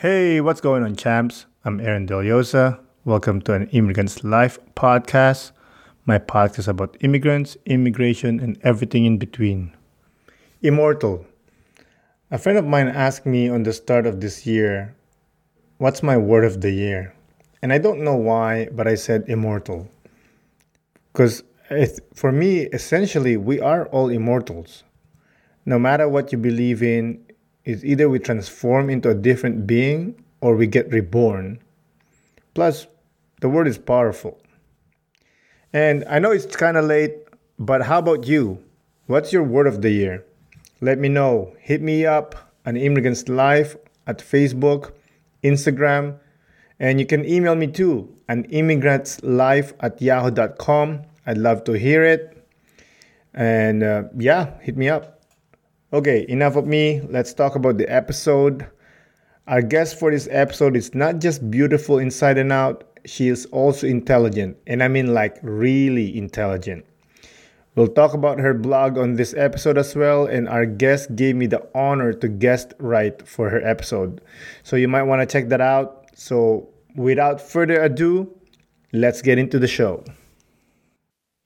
Hey, what's going on, champs? I'm Aaron Deliosa. Welcome to an Immigrant's Life podcast. My podcast about immigrants, immigration, and everything in between. Immortal. A friend of mine asked me on the start of this year, What's my word of the year? And I don't know why, but I said immortal. Because for me, essentially, we are all immortals. No matter what you believe in, is either we transform into a different being or we get reborn. Plus, the word is powerful. And I know it's kind of late, but how about you? What's your word of the year? Let me know. Hit me up on Immigrants Life at Facebook, Instagram, and you can email me too at immigrantslife at yahoo.com. I'd love to hear it. And uh, yeah, hit me up. Okay, enough of me. Let's talk about the episode. Our guest for this episode is not just beautiful inside and out, she is also intelligent. And I mean, like, really intelligent. We'll talk about her blog on this episode as well, and our guest gave me the honor to guest write for her episode. So you might want to check that out. So without further ado, let's get into the show.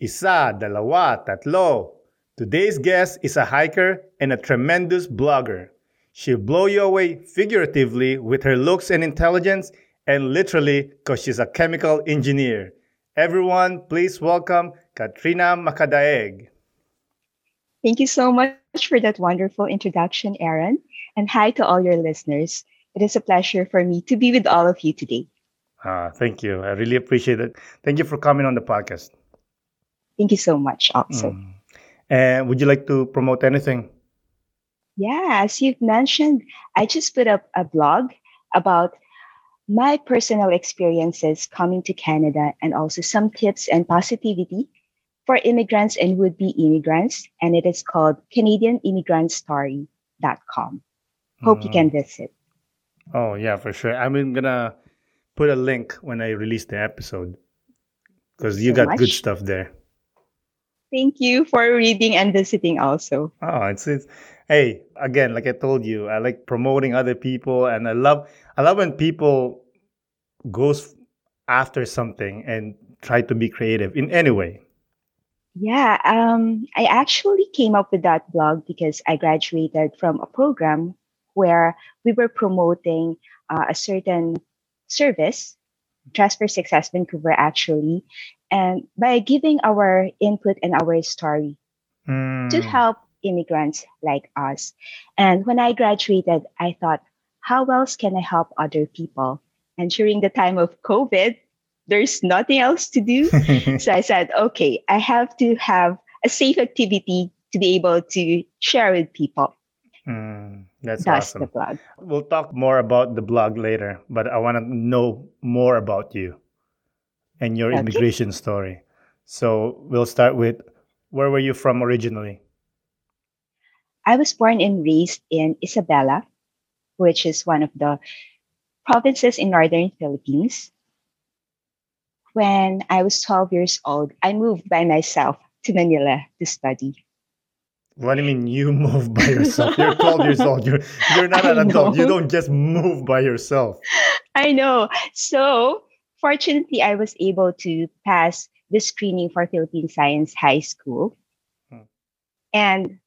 Isa, dalawa, tatlo. Today's guest is a hiker and a tremendous blogger. She'll blow you away figuratively with her looks and intelligence, and literally because she's a chemical engineer. Everyone, please welcome Katrina Macadaeg. Thank you so much for that wonderful introduction, Aaron. And hi to all your listeners. It is a pleasure for me to be with all of you today. Ah, thank you. I really appreciate it. Thank you for coming on the podcast. Thank you so much, also. Mm. And would you like to promote anything? Yeah, as you've mentioned, I just put up a blog about my personal experiences coming to Canada and also some tips and positivity for immigrants and would be immigrants. And it is called CanadianImmigrantStory.com. Hope you can mm-hmm. visit. Oh, yeah, for sure. I'm going to put a link when I release the episode because you so got much. good stuff there. Thank you for reading and visiting also. Oh, it's, it's hey, again, like I told you, I like promoting other people and I love I love when people goes after something and try to be creative in any way. Yeah, um, I actually came up with that blog because I graduated from a program where we were promoting uh, a certain service, Dress for Success Vancouver, actually, and by giving our input and our story mm. to hmm. help immigrants like us. And when I graduated, I thought, how else can I help other people? And during the time of COVID, there's nothing else to do. so I said, okay, I have to have a safe activity to be able to share with people. Mm, that's, that's awesome. the blog. We'll talk more about the blog later, but I want to know more about you and your okay. immigration story. So we'll start with where were you from originally? I was born and raised in Isabela, which is one of the provinces in northern Philippines. When I was 12 years old, I moved by myself to Manila to study. What do you mean you move by yourself? You're 12 years old. You're, you're not an adult. You don't just move by yourself. I know. So fortunately, I was able to pass the screening for Philippine Science High School. Hmm. And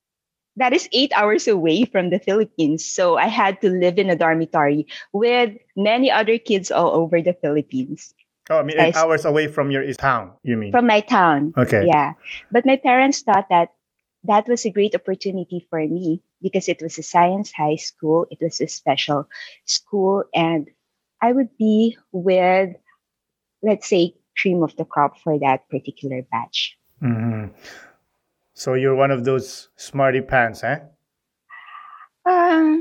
that is eight hours away from the Philippines. So I had to live in a dormitory with many other kids all over the Philippines. Oh, I mean, eight I, hours away from your town, you mean? From my town. Okay. Yeah. But my parents thought that that was a great opportunity for me because it was a science high school, it was a special school, and I would be with let's say, cream of the crop for that particular batch. Mm-hmm. So you're one of those smarty pants, eh? Uh,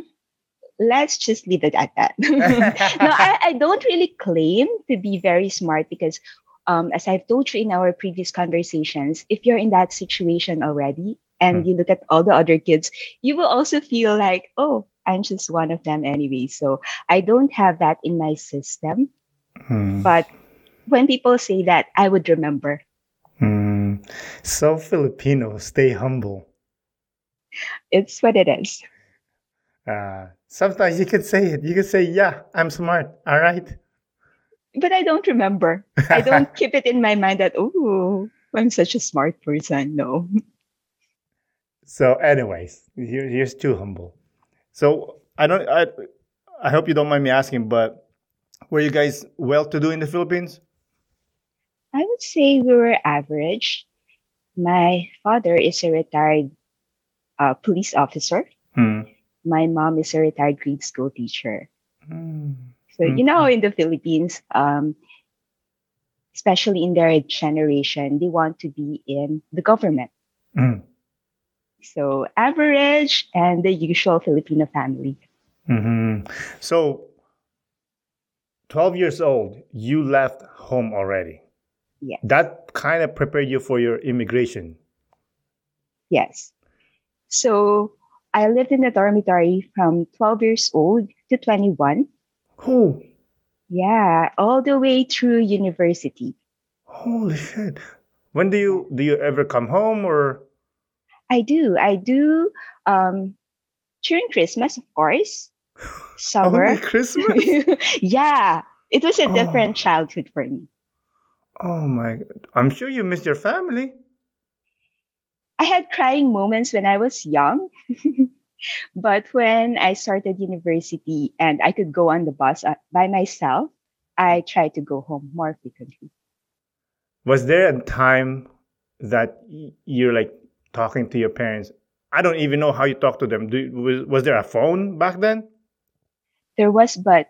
let's just leave it at that. no, I, I, don't really claim to be very smart because, um, as I've told you in our previous conversations, if you're in that situation already and hmm. you look at all the other kids, you will also feel like, oh, I'm just one of them anyway. So I don't have that in my system. Hmm. But when people say that, I would remember. Mm. So Filipino, stay humble. It's what it is. Uh, Sometimes you can say it. You can say, "Yeah, I'm smart." All right. But I don't remember. I don't keep it in my mind that oh, I'm such a smart person. No. So, anyways, here, here's too humble. So I don't. I I hope you don't mind me asking, but were you guys well to do in the Philippines? I would say we were average. My father is a retired uh, police officer. Hmm. My mom is a retired grade school teacher. Hmm. So you know, in the Philippines, um, especially in their generation, they want to be in the government. Mm. So average and the usual Filipino family. hmm So, 12 years old, you left home already. Yes. That kind of prepared you for your immigration. Yes. So I lived in the dormitory from 12 years old to 21. Oh, Yeah, all the way through university. holy shit. When do you do you ever come home or I do. I do um during Christmas, of course. Summer. Christmas? yeah. It was a Oh. different childhood for me. Oh my god. I'm sure you miss your family. I had crying moments when I was young. but when I started university and I could go on the bus uh, by myself, I tried to go home more frequently. Was there a time that you're like talking to your parents? I don't even know how you talk to them. Do, was, was there a phone back then? There was, but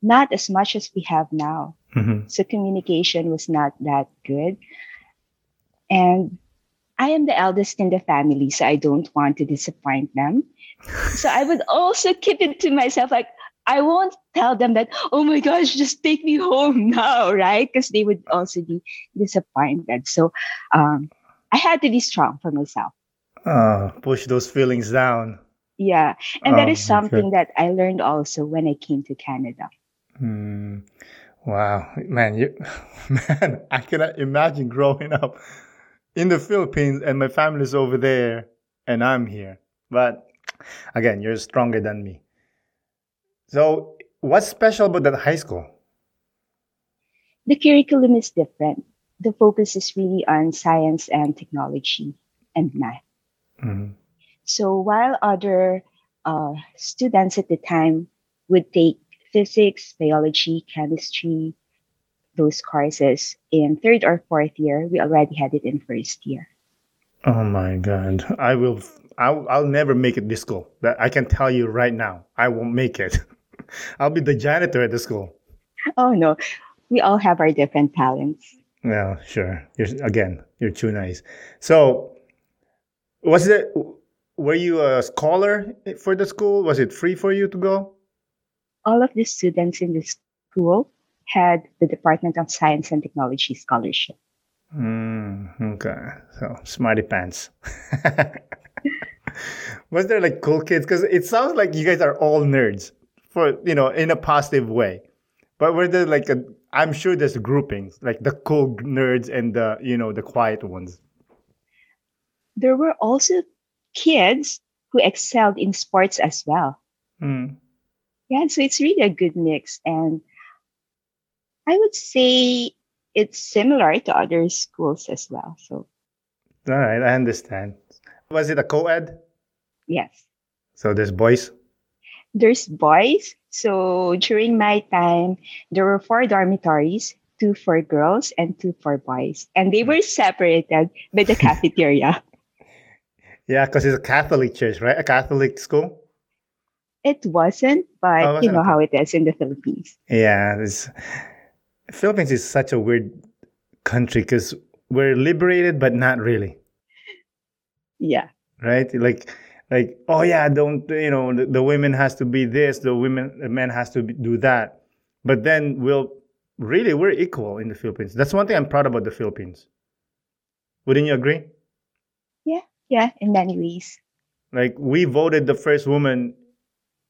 not as much as we have now. Mm-hmm. So communication was not that good. And I am the eldest in the family, so I don't want to disappoint them. So I would also keep it to myself, like, I won't tell them that, oh my gosh, just take me home now, right? Because they would also be disappointed. So um, I had to be strong for myself. Oh, push those feelings down. Yeah. And that Oh, is something that I learned also when I came to Canada. Hmm. Wow, man, you, man, I cannot imagine growing up in the Philippines and my family's over there and I'm here. But again, you're stronger than me. So, what's special about that high school? The curriculum is different. The focus is really on science and technology and math. Mhm. So while other uh, students at the time would take physics, biology, chemistry, those courses in third or fourth year, we already had it in first year. Oh my God, I will. I'll, I'll never make it this school. That I can tell you right now. I won't make it. I'll be the janitor at the school. Oh no, we all have our different talents. Well, sure. You're again, you're too nice. So, was it? Were you a scholar for the school? Was it free for you to go? All of the students in the school had the Department of Science and Technology scholarship. Mm, okay, so smarty pants. was there like cool kids? Because it sounds like you guys are all nerds, for you know, in a positive way. But were there like a? I'm sure there's groupings like the cool nerds and the you know the quiet ones. There were also kids who excelled in sports as well. Mm. Yeah, so it's really a good mix. And I would say it's similar to other schools as well. So, All right, I understand. Was it a co-ed? yes, So there's boys. there's boys. So, during my time, there were four dormitories two for girls and two for boys. And they were separated by the cafeteria. Yeah, because it's a Catholic church, right? A Catholic school. It wasn't, but Oh, you know how it is in the Philippines. Yeah, this Philippines is such a weird country because we're liberated, but not really, Yeah. right? Like, like, oh yeah, don't you know the, the women has to be this, the women, the men has to be, do that, but then we'll really we're equal in the Philippines. That's one thing I'm proud about the Philippines. Wouldn't you agree? Yeah, yeah, in many ways. Like we voted the first woman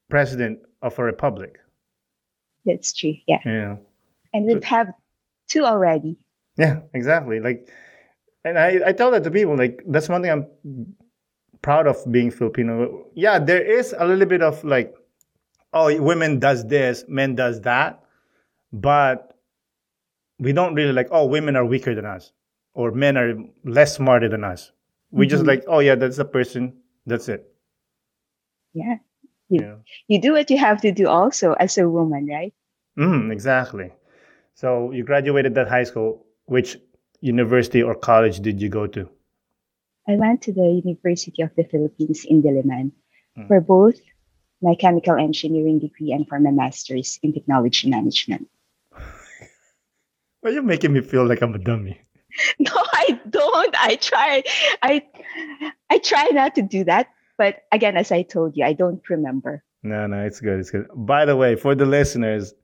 president of a republic. That's true. Yeah. Know. And we've have two already. Yeah, exactly. Like, and I, I tell that to people. Like, that's one thing I'm proud of being Filipino. Yeah, there is a little bit of like, oh, women does this, men does that, but we don't really like, oh, women are weaker than us, or men are less smarter than us. We just Mhm. like, oh yeah, that's a person. That's it. Yeah. You, Yeah. you do what you have to do also as a woman, right? Mm, exactly. So you graduated that high school. Which university or college did you go to? I went to the University of the Philippines in Diliman Mm. for both my chemical engineering degree and for my master's in technology management. Well, you're making me feel like I'm a dummy. No, I don't. I try. I I try not to do that. But again, as I told you, I don't remember. No, no, it's good. It's good. By the way, for the listeners,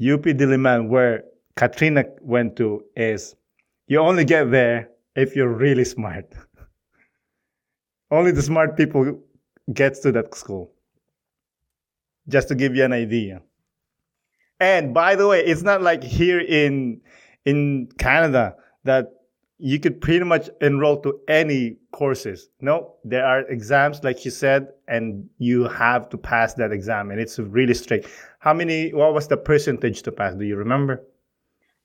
UP Diliman, where Katrina went to, is you only get there if you're really smart. only the smart people gets to that school. Just to give you an idea. And by the way, it's not like here in in Canada that you could pretty much enroll to any courses. No, there are exams, like you said, and you have to pass that exam, and it's really strict. How many? What was the percentage to pass? Do you remember?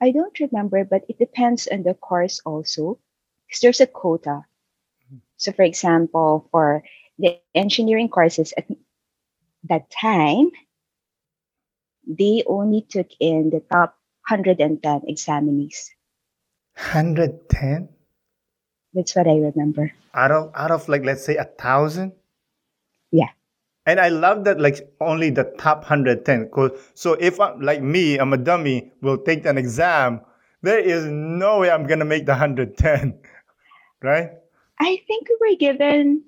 I don't remember, but it depends on the course also, because there's a quota. So, for example, for the engineering courses at that time, they only took in the top 110 examinees. Hundred ten That's what I remember. out of out of like let's say a thousand. Yeah. And I love that like only the top 110. 'Cause- So if I'm like me, I'm a dummy, will take an exam, there is no way I'm gonna make the 110. Right? I think we were given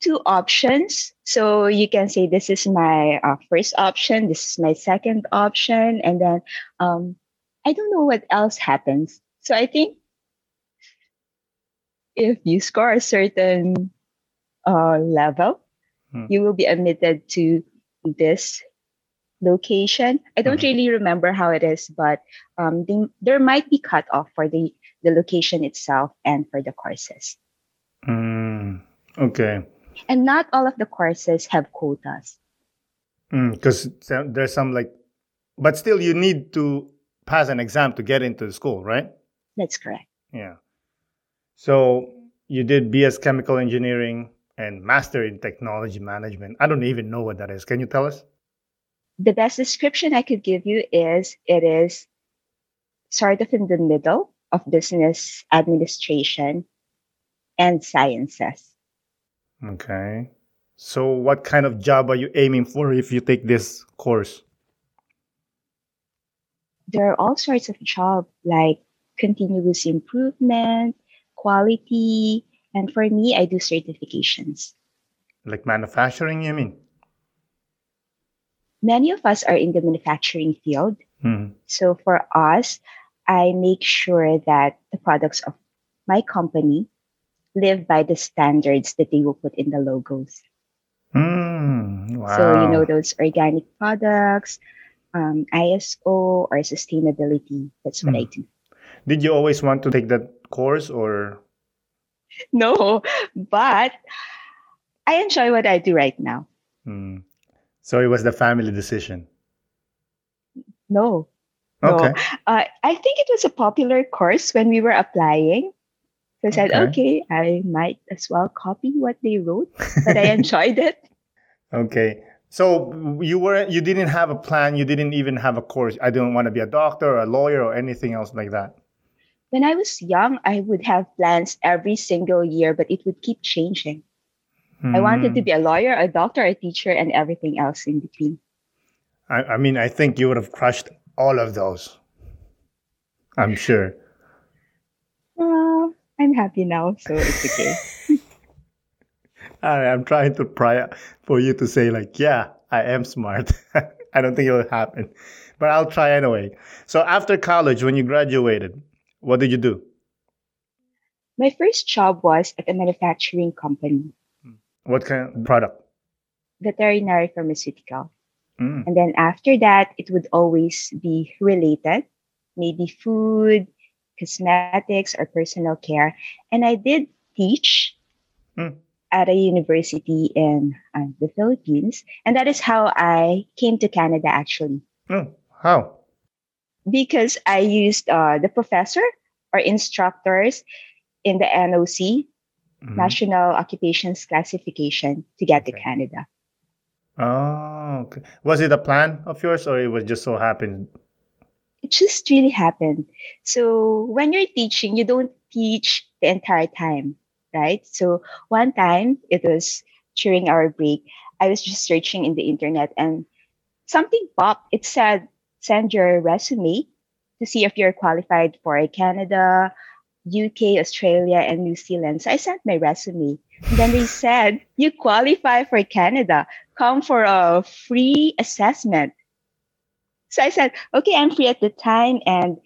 two options. So you can say this is my uh, first option, this is my second option, and then um, I don't know what else happens. So I think if you score a certain uh, level, Hmm. you will be admitted to this location. I don't Mhm. really remember how it is, but um, they, there might be cut off for the, the location itself and for the courses. Mm, okay. And not all of the courses have quotas. Because there's some like, but still you need to pass an exam to get into the school, right? That's correct. Yeah. So you did BS Chemical Engineering and Master in Technology Management. I don't even know what that is. Can you tell us? The best description I could give you is it is sort of in the middle of business administration and sciences. Okay. So what kind of job are you aiming for if you take this course? There are all sorts of jobs like continuous improvement, quality, and for me, I do certifications. Like manufacturing, you mean? Many of us are in the manufacturing field. Hmm. So for us, I make sure that the products of my company live by the standards that they will put in the logos. Mm, wow. So, you know, those organic products, um, ISO, or sustainability. That's what I do. Did you always want to take that course or? No, but I enjoy what I do right now. Hmm. So it was the family decision. No. No. Okay. Uh, I think it was a popular course when we were applying. So I said, Okay. okay, I might as well copy what they wrote, but I enjoyed it. Okay. So you were you didn't have a plan, you didn't even have a course. I didn't want to be a doctor or a lawyer or anything else like that. When I was young, I would have plans every single year, but it would keep changing. I wanted to Hmm. be a lawyer, a doctor, a teacher, and everything else in between. I, I mean, I think you would have crushed all of those. I'm sure. Well, I'm happy now, so it's okay. I'm trying to pry for you to say like, yeah, I am smart. I don't think it will happen, but I'll try anyway. So after college, when you graduated, what did you do? My first job was at a manufacturing company, What kind of product? veterinary pharmaceutical. Mm. And then after that, it would always be related, maybe food, cosmetics, or personal care. And I did teach, Mm. At a university in uh, the Philippines. And that is how I came to Canada, actually. Oh, how? Because I used uh, the professor or instructors in the NOC, mm-hmm. National Occupations Classification, to get okay. to Canada. Oh, okay. Was it a plan of yours or it was just so happened? It just really happened. So when you're teaching, you don't teach the entire time, right? So one time it was during our break, I was just searching in the internet and something popped. It said, send your resume to see if you're qualified for Canada, UK, Australia, and New Zealand. So I sent my resume. And then they said, You qualify for Canada. Come for a free assessment. So I said, Okay, I'm free at the time. And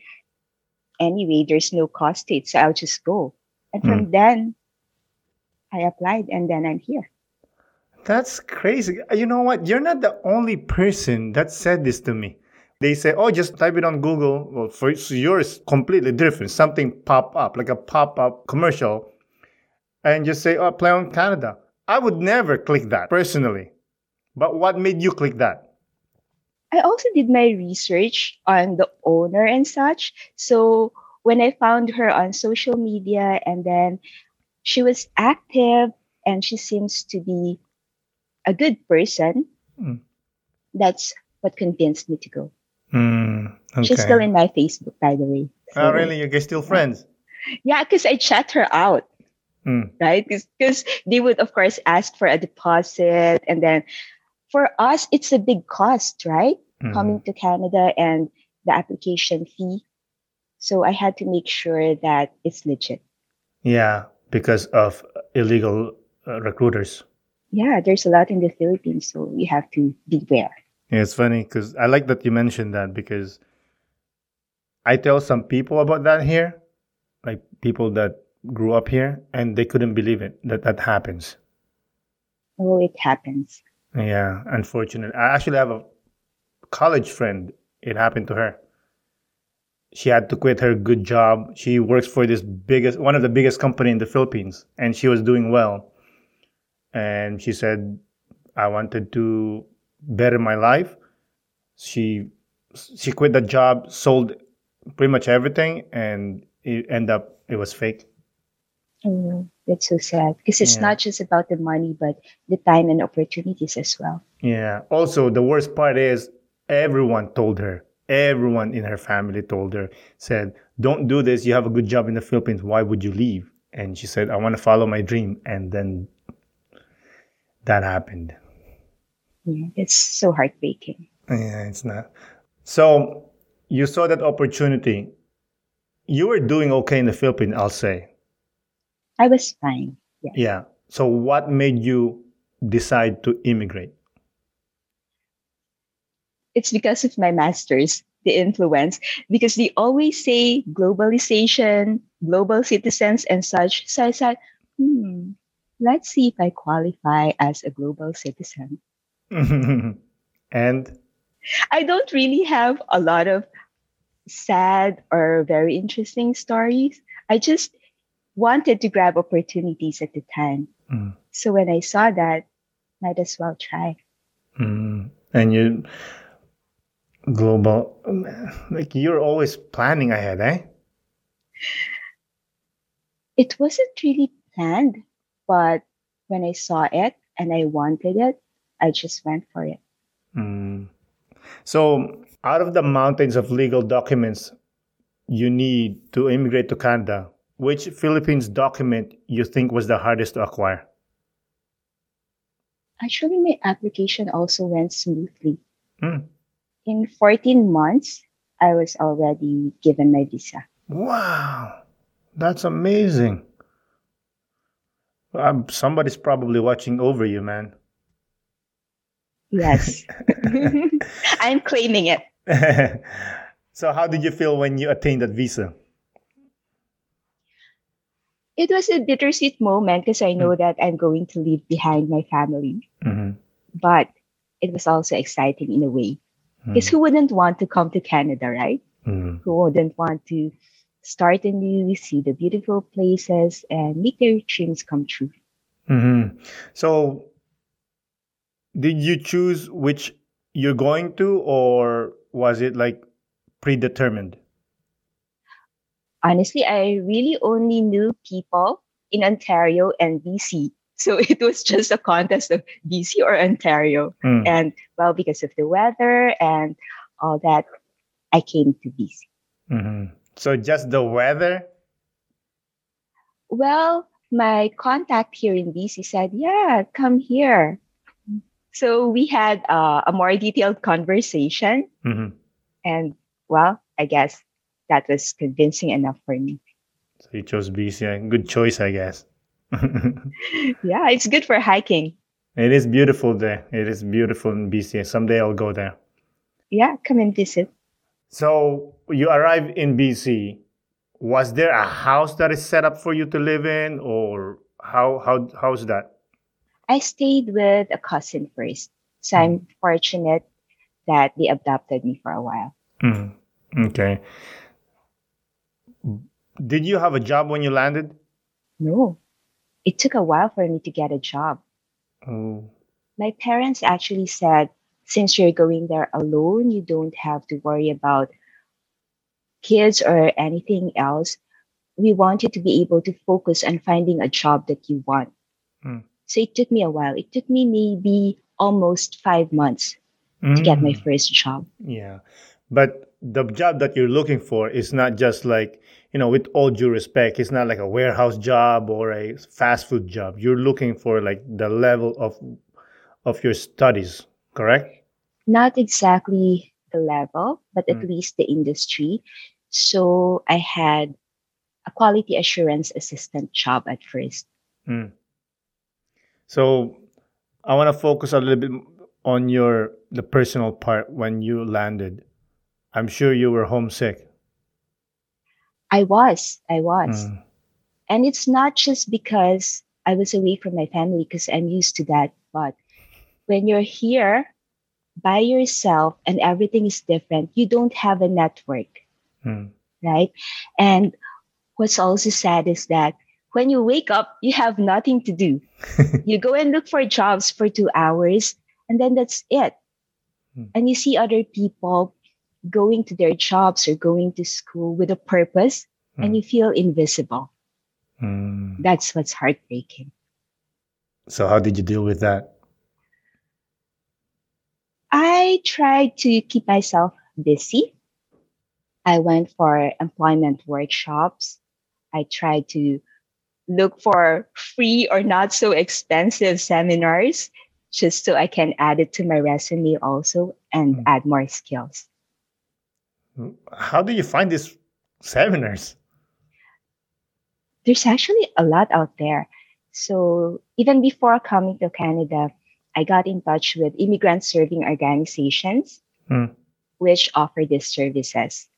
anyway, there's no cost to it. So I'll just go. And from mm. then, I applied and then I'm here. That's crazy. You know what? You're not the only person that said this to me. They say, oh, just type it on Google. Well, for yours, completely different. Something pop up, like a pop up commercial, and just say, oh, play on Canada. I would never click that personally. But what made you click that? I also did my research on the owner and such. So when I found her on social media, and then she was active and she seems to be a good person, mm. that's what convinced me to go. Mm, okay. She's still in my Facebook, by the way. So, oh, really? You guys still friends? Yeah, because I chat her out. Mm. Right? Because they would, of course, ask for a deposit. And then for us, it's a big cost, right? Mm. Coming to Canada and the application fee. So I had to make sure that it's legit. Yeah, because of illegal uh, recruiters. Yeah, there's a lot in the Philippines. So we have to beware. Yeah, it's funny because I like that you mentioned that because I tell some people about that here, like people that grew up here, and they couldn't believe it that that happens. Oh, it happens. Yeah, unfortunately. I actually have a college friend. It happened to her. She had to quit her good job. She works for this biggest, one of the biggest company in the Philippines, and she was doing well. And she said, "I wanted to better my life. She she quit the job, sold pretty much everything, and it ended up it was fake. Mm, that's so sad because it's yeah. not just about the money, but the time and opportunities as well. Yeah. Also, the worst part is everyone told her. Everyone in her family told her, said, "Don't do this. You have a good job in the Philippines. Why would you leave?" And she said, "I want to follow my dream." And then that happened. Yeah, it's so heartbreaking. Yeah, it's not. So you saw that opportunity. You were doing okay in the Philippines, I'll say. I was fine. Yes. Yeah. So what made you decide to immigrate? It's because of my master's, the influence, because they always say globalization, global citizens, and such. So I said, hmm, let's see if I qualify as a global citizen. and I don't really have a lot of sad or very interesting stories. I just wanted to grab opportunities at the time. Mm. So when I saw that, might as well try. Mm. And you global like you're always planning ahead, eh? It wasn't really planned, but when I saw it and I wanted it, I just went for it. Mm. So, out of the mountains of legal documents you need to immigrate to Canada, which Philippines document you think was the hardest to acquire? Actually, my application also went smoothly. Mm. In 14 months, I was already given my visa. Wow, that's amazing. Um, somebody's probably watching over you, man. Yes. I'm claiming it. so, how did you feel when you attained that visa? It was a bittersweet moment because I know mm. that I'm going to leave behind my family. Mm-hmm. But it was also exciting in a way. Because mm. who wouldn't want to come to Canada, right? Mm. Who wouldn't want to start anew, see the beautiful places, and make their dreams come true? Mm-hmm. So, did you choose which you're going to, or was it like predetermined? Honestly, I really only knew people in Ontario and BC. So it was just a contest of BC or Ontario. Mm. And well, because of the weather and all that, I came to BC. Mm-hmm. So, just the weather? Well, my contact here in BC said, yeah, come here. So we had uh, a more detailed conversation. Mm-hmm. And well, I guess that was convincing enough for me. So, you chose BC. Good choice, I guess. Yeah, it's good for hiking. It is beautiful there. It is beautiful in BC. Someday I'll go there. Yeah, come and visit. So you arrive in BC. Was there a house that is set up for you to live in, or how how how's that? I stayed with a cousin first. So I'm fortunate that they adopted me for a while. Mhm. Okay. Did you have a job when you landed? No, it took a while for me to get a job. Oh. My parents actually said, since you're going there alone, you don't have to worry about kids or anything else. We want you to be able to focus on finding a job that you want. Hmm. So it took me a while. It took me maybe almost five months to get my Mm. first job. Yeah. But the job that you're looking for is not just like, you know, with all due respect, it's not like a warehouse job or a fast food job. You're looking for like the level of of your studies, correct? Not exactly the level, but at Mm. least the industry. So I had a quality assurance assistant job at first. Mm. So I want to focus a little bit on your the personal part when you landed. I'm sure you were homesick. I was, I was. Mm. And it's not just because I was away from my family, because I'm used to that. But when you're here by yourself and everything is different, you don't have a network, Mm. right? And what's also sad is that when you wake up, you have nothing to do. you go and look for jobs for two hours, and then that's it. Hmm. And you see other people going to their jobs or going to school with a purpose, Hmm. and you feel invisible. Mm. That's what's heartbreaking. So how did you deal with that? I tried to keep myself busy. I went for employment workshops. I tried to look for free or not so expensive seminars just so I can add it to my resume also and Mm. add more skills. How do you find these seminars? There's actually a lot out there. So even before coming to Canada, I got in touch with immigrant serving organizations Hmm. which offer these services.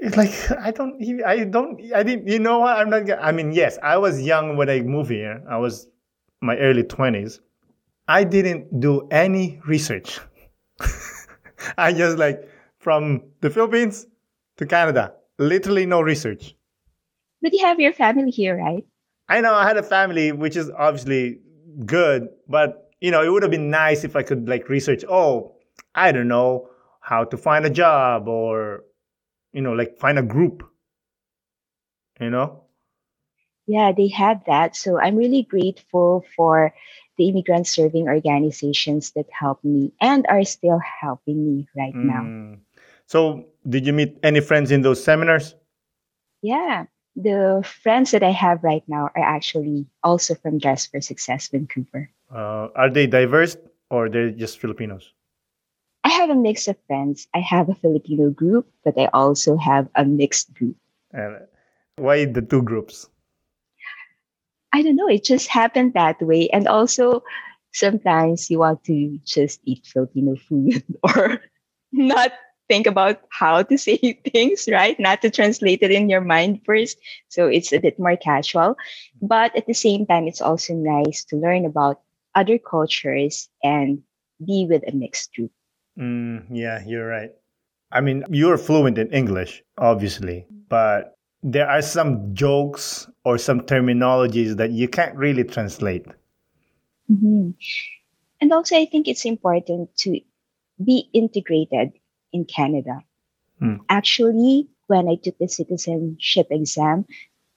It's like I don't, even- I don't, I didn't. You know what? I'm not. I mean, yes, I was young when I moved here. I was my early twenties. I didn't do any research. I just like from the Philippines to Canada, literally no research. But you have your family here, right? I know I had a family, which is obviously good, but you know, it would have been nice if I could like research. Oh, I don't know how to find a job or, you know, like find a group. You know. Yeah, they had that. So I'm really grateful for the immigrant serving organizations that helped me and are still helping me right now. Mm. So, did you meet any friends in those seminars? Yeah, the friends that I have right now are actually also from Dress for Success Vancouver. Uh, are they diverse or they're just Filipinos? I have a mix of friends. I have a Filipino group, but I also have a mixed group. Uh, why the two groups? I don't know, it just happened that way. And also, sometimes you want to just eat Filipino food or not think about how to say things, right? Not to translate it in your mind first. So it's a bit more casual. But at the same time, it's also nice to learn about other cultures and be with a mixed group. Mm, yeah, you're right. I mean, you're fluent in English, obviously, but there are some jokes or some terminologies that you can't really translate. Mm-hmm. And also, I think it's important to be integrated in Canada. Hmm. Actually, when I took the citizenship exam,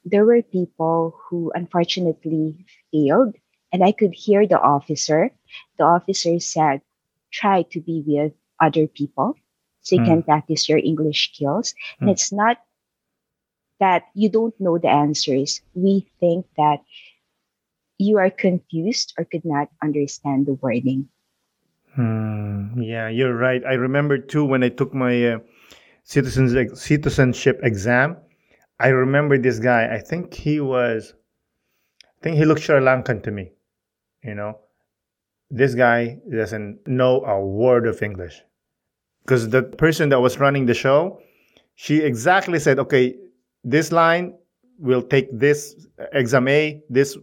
there were people who unfortunately failed, and I could hear the officer. The officer said, try to be with other people so you Hmm. can practice your English skills. And Hmm. it's not that you don't know the answers. We think that you are confused or could not understand the wording. Hmm, yeah, you're right. I remember too when I took my uh, citizens citizenship exam. I remember this guy. I think he was, I think he looked Sri Lankan to me. You know, this guy doesn't know a word of English because the person that was running the show, she exactly said, "Okay, this line will take this exam A, this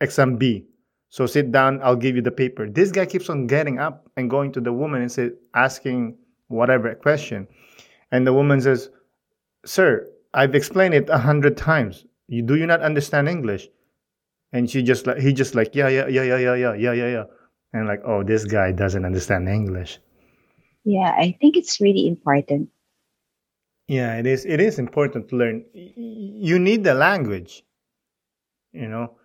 exam B." So sit down, I'll give you the paper. This guy keeps on getting up and going to the woman and say, asking whatever question. And the woman says, Sir, I've explained it a hundred times. You do you not understand English? And she just like he just like, yeah, yeah, yeah, yeah, yeah, yeah, yeah, yeah, yeah. And like, oh, this guy doesn't understand English. Yeah, I think it's really important. Yeah, it is. It is important to learn. You need the language, you know,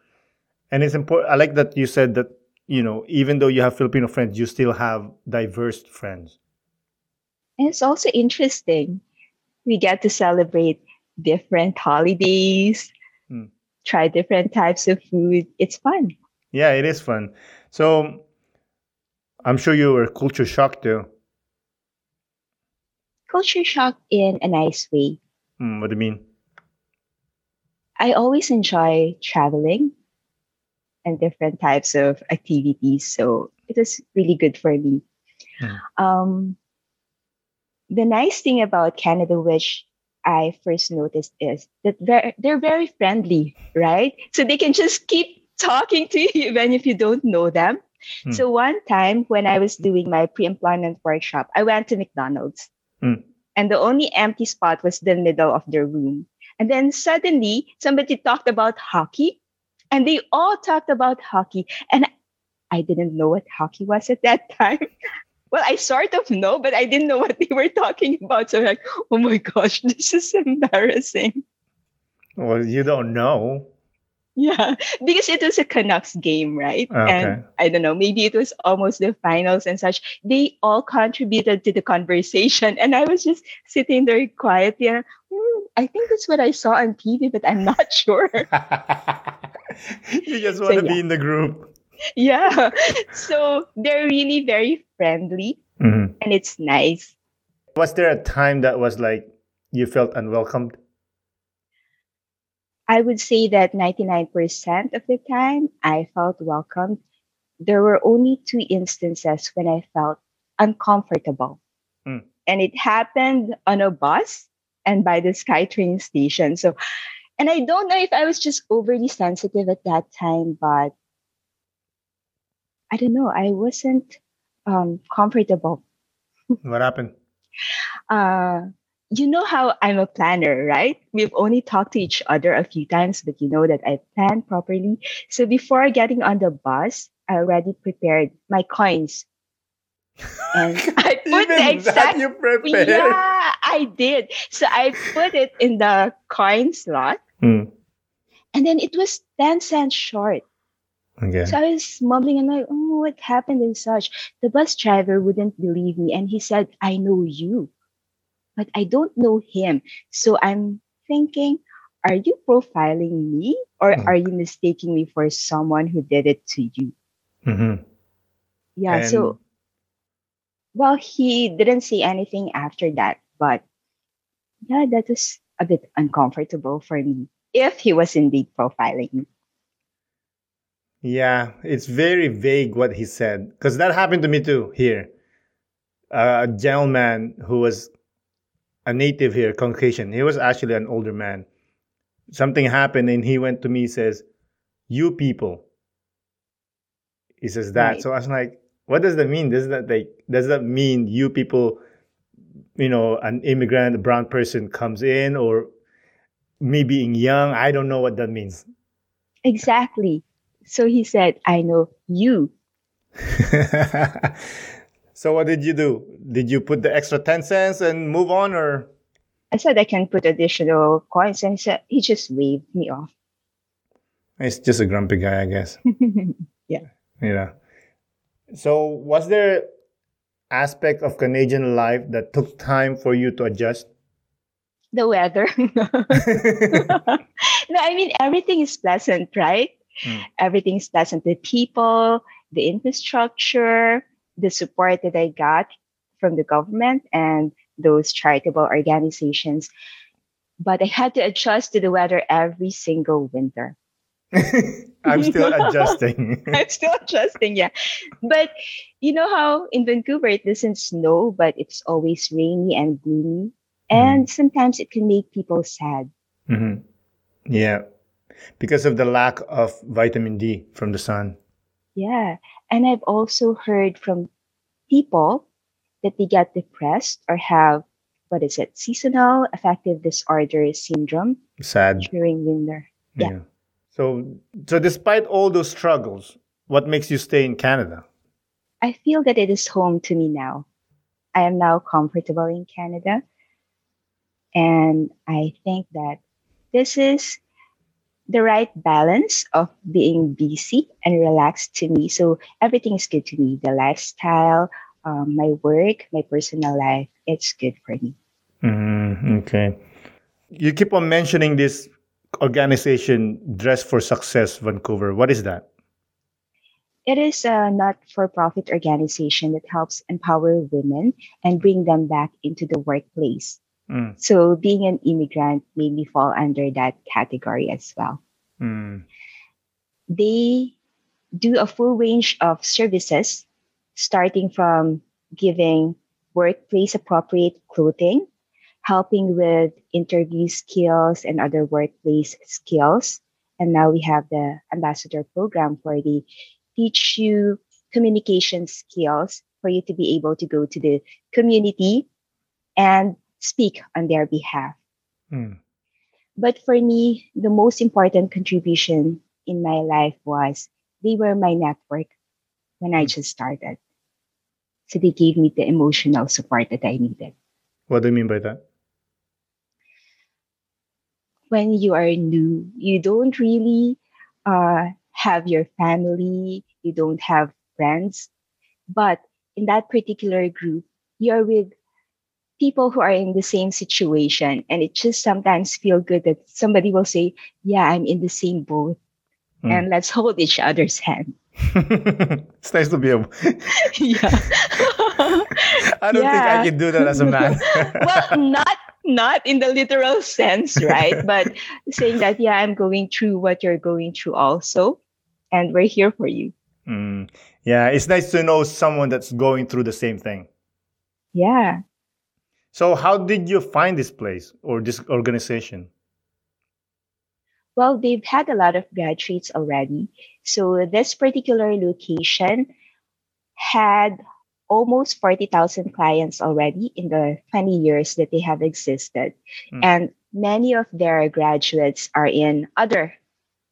and it's important. I like that you said that you know, even though you have Filipino friends, you still have diverse friends. And it's also interesting. We get to celebrate different holidays, Hmm. try different types of food. It's fun. Yeah, it is fun. So I'm sure you were culture shocked too. Culture shock in a nice way. Hmm, what do you mean? I always enjoy traveling and different types of activities. So it was really good for me. Hmm. Um, the nice thing about Canada, which I first noticed, is that they're, they're very friendly, right? So they can just keep talking to you even if you don't know them. Hmm. So one time when I was doing my pre-employment workshop, I went to McDonald's. Hmm. And the only empty spot was the middle of the room. And then suddenly somebody talked about hockey and they all talked about hockey. And I didn't know what hockey was at that time. Well, I sort of know, but I didn't know what they were talking about. So I'm like, oh my gosh, this is embarrassing. Well, you don't know. Yeah, because it was a Canucks game, right? Okay. And I don't know, maybe it was almost the finals and such. They all contributed to the conversation. And I was just sitting there quietly. And, "Hmm, I think that's what I saw on TV, but I'm not sure. you just So, want to yeah. be in the group. yeah. So they're really very friendly Mhm. and it's nice. Was there a time that was like you felt unwelcomed? I would say that 99% of the time I felt welcomed. There were only two instances when I felt uncomfortable. Mm. And it happened on a bus and by the SkyTrain station. So, and I don't know if I was just overly sensitive at that time, but I don't know. I wasn't um, comfortable. What happened? uh, you know how I'm a planner, right? We've only talked to each other a few times, but you know that I plan properly. So before getting on the bus, I already prepared my coins. And I put the exact you prepared. Yeah, I did. So I put it in the coin slot Hmm. and then it was 10 cents short. Okay. So I was mumbling and like, oh, what happened and such. The bus driver wouldn't believe me and he said, I know you, but I don't know him. So I'm thinking, are you profiling me or Hmm. are you mistaking me for someone who did it to you? Mhm. Yeah. So, well, he didn't say anything after that, but yeah, that was a bit uncomfortable for me if he was indeed profiling me. Yeah, it's very vague what he said because that happened to me too here. Uh, a gentleman who was a native here, Caucasian. He was actually an older man. Something happened and he went to me. Says, "You people." He says that. Right. So I was like, "What does that mean? Does that like does that mean you people?" You know, an immigrant, a brown person comes in, or me being young, I don't know what that means. Exactly. So he said, I know you. so what did you do? Did you put the extra 10 cents and move on or? I said I can put additional coins and he said he just waved me off. He's just a grumpy guy, I guess. yeah. Yeah. So was there aspect of Canadian life that took time for you to adjust? The weather. no, I mean everything is pleasant, right? Mm. Everything is pleasant. The people, the infrastructure, the support that I got from the government and those charitable organizations. But I had to adjust to the weather every single winter. I'm still adjusting. I'm still adjusting, yeah. But you know how in Vancouver it doesn't snow, but it's always rainy and gloomy. And mm sometimes it can make people sad. Mm-hmm. Yeah. Because of the lack of vitamin D from the sun. Yeah. And I've also heard from people that they get depressed or have, what is it, seasonal affective disorder syndrome. Sad. During winter. yeah. yeah. So, so despite all those struggles, what makes you stay in Canada? I feel that it is home to me now. I am now comfortable in Canada. And I think that this is the right balance of being busy and relaxed to me. So everything is good to me. The lifestyle, um, my work, my personal life, it's good for me. Mm, okay. You keep on mentioning this organization Dress for Success Vancouver. What is that? It is a not for profit organization that helps empower women and bring them back into the workplace. Mm. So, being an immigrant made me fall under that category as well. Mm. They do a full range of services, starting from giving workplace appropriate clothing helping with interview skills and other workplace skills. And now we have the ambassador program for the teach you communication skills for you to be able to go to the community and speak on their behalf. Mm. But for me, the most important contribution in my life was they were my network when I hmm. just started. So they gave me the emotional support that I needed. What do you mean by that? when you are new, you don't really uh, have your family, you don't have friends. But in that particular group, you're with people who are in the same situation. And it just sometimes feel good that somebody will say, Yeah, I'm in the same boat. Mm. And let's hold each other's hand. it's nice to be able. yeah. I don't yeah. think I can do that as a man. well, not not in the literal sense, right? but saying that, yeah, I'm going through what you're going through also, and we're here for you. Mm. Yeah, it's nice to know someone that's going through the same thing. Yeah. So, how did you find this place or this organization? Well, they've had a lot of graduates already. So, this particular location had almost 40,000 clients already in the 20 years that they have existed. Mm. And many of their graduates are in other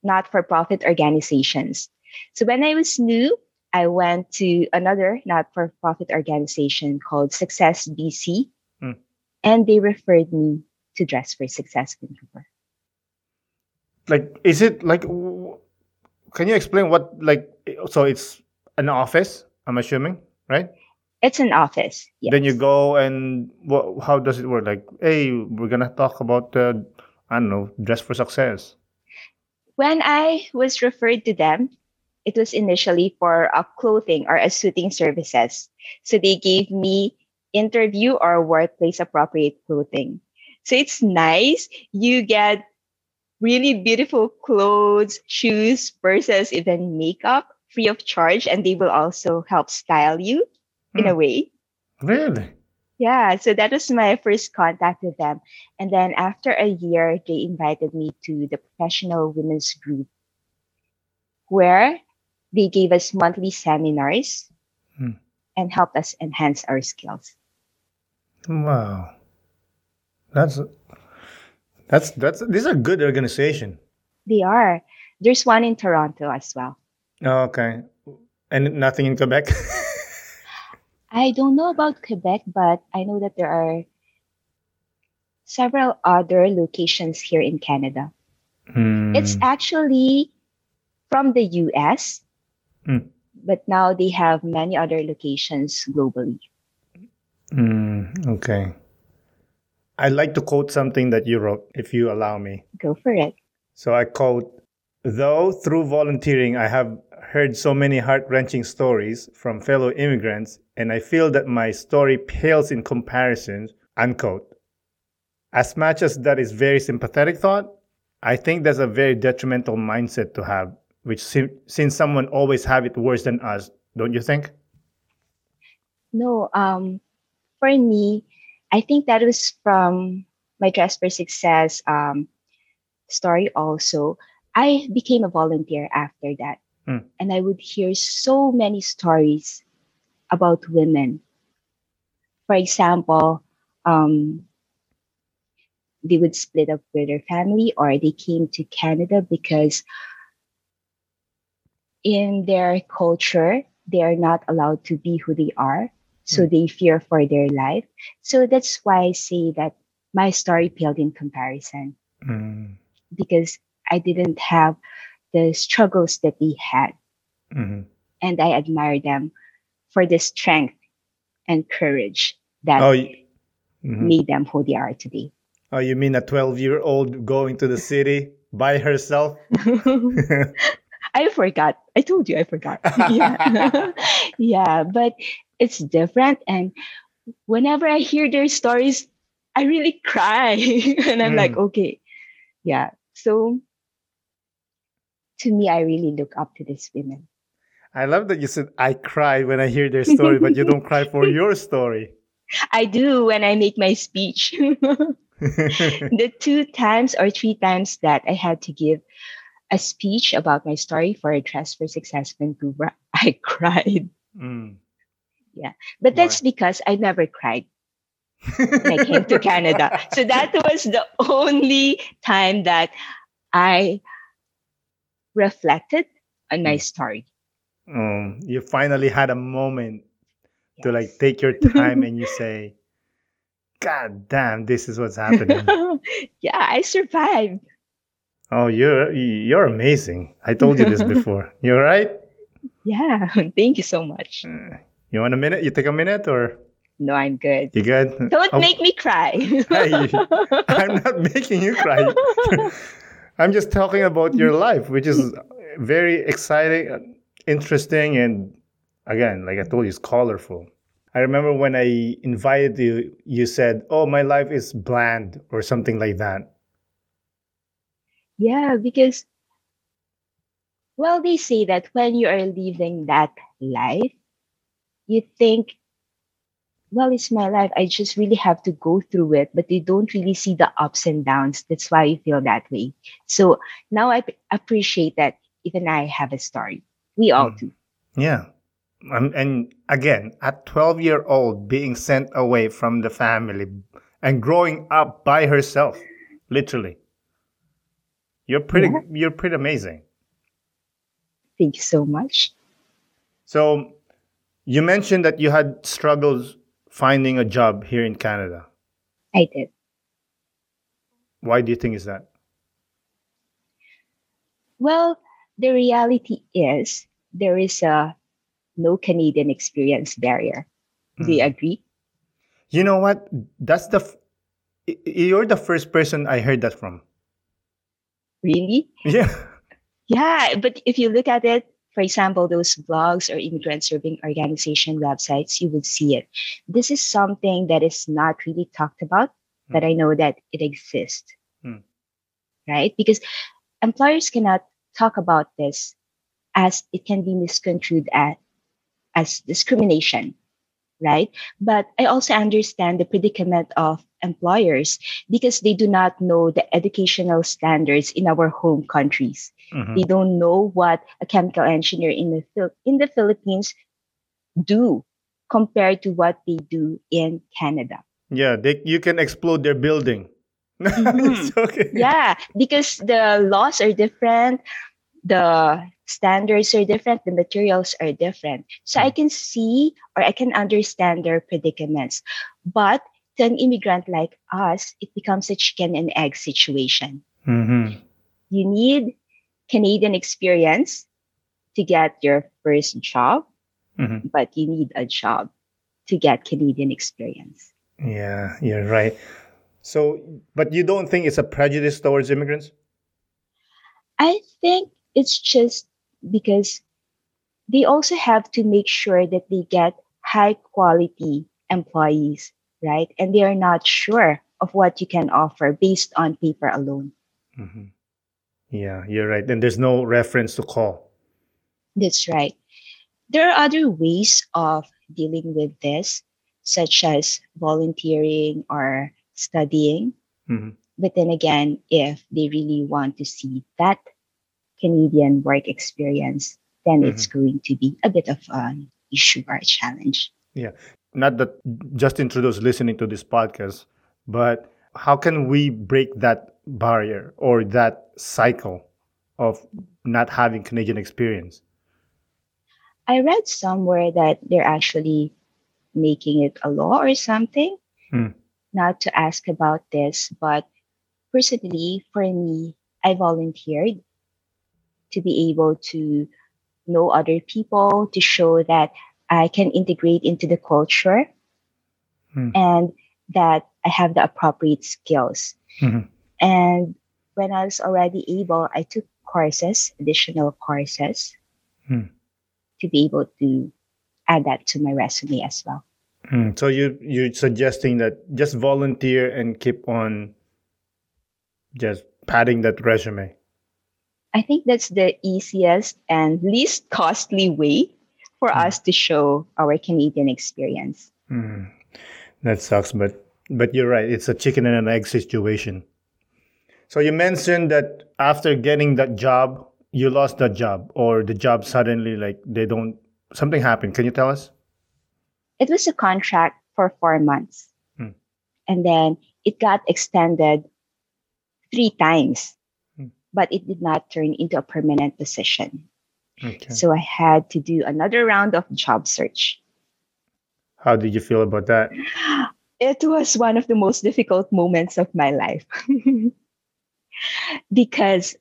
not for profit organizations. So when I was new, I went to another not for profit organization called Success BC. And they referred me to Dress for Success Vancouver. Like, is it like, can you explain what, like, so it's an office, I'm assuming, right? It's an office. Yes. Then you go and what, how does it work? Like, hey, we're gonna talk about uh, I don't know, dress for success. When I was referred to them, it was initially for a clothing or a suiting services. So they gave me interview or workplace appropriate clothing. So it's nice. You get really beautiful clothes, shoes, purses, even makeup free of charge, and they will also help style you in a hmm. way. Really? Yeah, so that was my first contact with them. And then after a year, they invited me to the professional women's group where they gave us monthly seminars. And help us enhance our skills. Wow. That's That's that's these are good organization. They are. There's one in Toronto as well. Oh, okay. And nothing in Quebec? I don't know about Quebec, but I know that there are several other locations here in Canada. Hmm. It's actually from the US, Hmm. But now they have many other locations globally. Hmm, okay. I'd like to quote something that you wrote, if you allow me. Go for it. So I quote, though through volunteering I have heard so many heart wrenching stories from fellow immigrants, and I feel that my story pales in comparison, unquote. As much as that is very sympathetic thought, I think that's a very detrimental mindset to have, which since someone always have it worse than us, don't you think? No, um, for me, I think that was from my Dress for Success um, story also. I became a volunteer after that. Mm. And I would hear so many stories about women. For example, um, they would split up with their family or they came to Canada because in their culture, they are not allowed to be who they are. So they fear for their life. So that's why I say that my story paled in comparison Mm, because I didn't have the struggles that they had. mhm. And I admire them for the strength and courage that Oh, y- mhm. made them who they are today. oh, you mean a 12 year old going to the city by herself? I forgot. I told you I forgot. yeah. yeah, but it's different. And whenever I hear their stories, I really cry. and I'm like, mm. okay. Yeah. So to me, I really look up to these women. I love that you said I cry when I hear their story, but you don't cry for your story. I do when I make my speech. the two times or three times that I had to give a speech about my story for a Dress for Success Vancouver, I cried. Mm. But that's because I never cried when I came to Canada. So that was the only time that I reflected on my story. Um, you finally had a moment to like take your time and you say, God damn, this is what's happening. yeah, I survived. Oh, you're you're amazing. I told you this before. You're right. Yeah, thank you so much. You want a minute? You take a minute or No, I'm good. you good? Don't Oh, make me cry. Hey, I'm not making you cry. I'm just talking about your life, which is very exciting, uh, interesting, and again, like I told you, it's colorful. I remember when I invited you, you said, "Oh, my life is bland" or something like that. Yeah, because well, they say that when you are living that life, you think, well, it's my life. I just really have to go through it, but you don't really see the ups and downs. That's why you feel that way. So now I appreciate that even I have a story. We all Mm. do. Yeah, um, and again, at 12 year old, being sent away from the family and growing up by herself, literally. You're pretty. Yeah. You're pretty amazing. Thank you so much. So, you mentioned that you had struggles finding a job here in Canada. I did. Why do you think is that? Well, the reality is there is a no Canadian experience barrier. Do you Mm. agree? You know what? That's the. F- you're the first person I heard that from. Really? Yeah. Yeah, but if you look at it, for example, those blogs or immigrant serving organization websites, you would see it. This is something that is not really talked about, but I know that it exists. Hmm. Right? Because employers cannot talk about this as it can be misconstrued as, as discrimination. Right? But I also understand the predicament of employers because they do not know the educational standards in our home countries. Mhm. They don't know what a chemical engineer in the Phil- in the Philippines do compared to what they do in Canada. Yeah. They, you can explode their building Mhm. okay. Yeah, because the laws are different, the standards are different, the materials are different. So I can see or I can understand their predicaments. But to an immigrant like us, it becomes a chicken and egg situation. Mm-hmm. You need Canadian experience to get your first job, Mm-hmm. but you need a job to get Canadian experience. Yeah, you're right. So, but you don't think it's a prejudice towards immigrants? I think it's just because they also have to make sure that they get high quality employees, right? And they are not sure of what you can offer based on paper alone. Mm-hmm. Yeah, you're right. And there's no reference to call. That's right. There are other ways of dealing with this, such as volunteering or studying. Mhm. But then again, if they really want to see that Canadian work experience, then it's going to be a bit of an issue or a challenge. Yeah. Not that Justin Trudeau's listening to this podcast, but how can we break that barrier or that cycle of not having Canadian experience? I read somewhere that they're actually making it a law or something. Hmm. Not to ask about this, but personally, for me, I volunteered to be able to know other people, to show that I can integrate into the culture Hmm. and that I have the appropriate skills. Mhm. And when I was already able, I took courses, additional courses, Hmm. to be able to add that to my resume as well. Mm, So you you're suggesting that just volunteer and keep on just padding that resume. I think that's the easiest and least costly way for Hmm. us to show our Canadian experience. Mm, that sucks, but but you're right. It's a chicken and an egg situation. So you mentioned that after getting that job, you lost that job, or the job suddenly like they don't something happened. Can you tell us? It was a contract for four months. Hmm. And then it got extended three times. But it did not turn into a permanent position. Okay. So I had to do another round of job search. How did you feel about that? It was one of the most difficult moments of my life because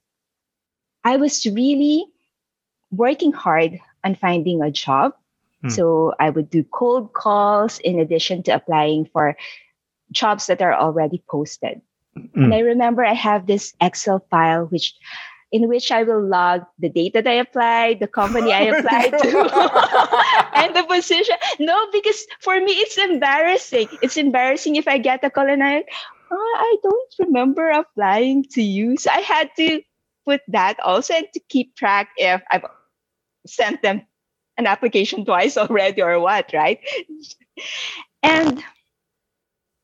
I was really working hard on finding a job. Hmm. So I would do cold calls in addition to applying for jobs that are already posted. And Mm. I remember I have this Excel file which in which I will log the date that I applied, the company I applied to, and the position. No, because for me it's embarrassing. It's embarrassing if I get a call and I, oh, I don't remember applying to you. So I had to put that also and to keep track if I've sent them an application twice already or what, right? And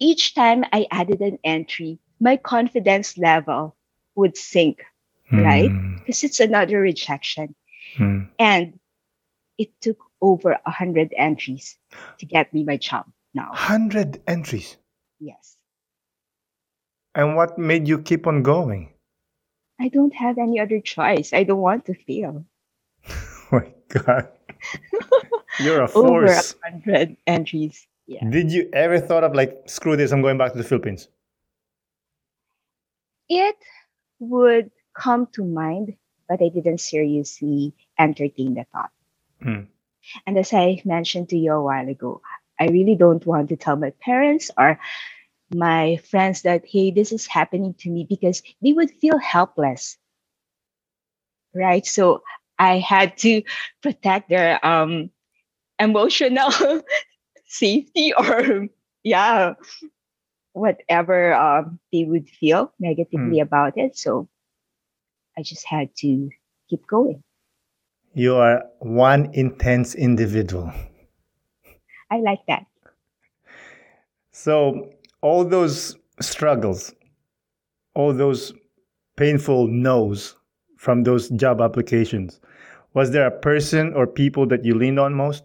each time I added an entry, my confidence level would sink right? Mm, because it's another rejection. mm. And it took over a hundred entries to get me my job now. Hundred entries. Yes. And what made you keep on going? I don't have any other choice. I don't want to fail. Oh my God. You're a force. Over a hundred entries. Yeah. Did you ever thought of like, screw this, I'm going back to the Philippines? It would come to mind, but I didn't seriously entertain the thought. Mm. And as I mentioned to you a while ago, I really don't want to tell my parents or my friends that, hey, this is happening to me because they would feel helpless. Right. So I had to protect their um, emotional safety or, yeah, whatever um, they would feel negatively about it. So I just had to keep going. You are one intense individual. I like that. So, all those struggles, all those painful no's from those job applications, was there a person or people that you leaned on most?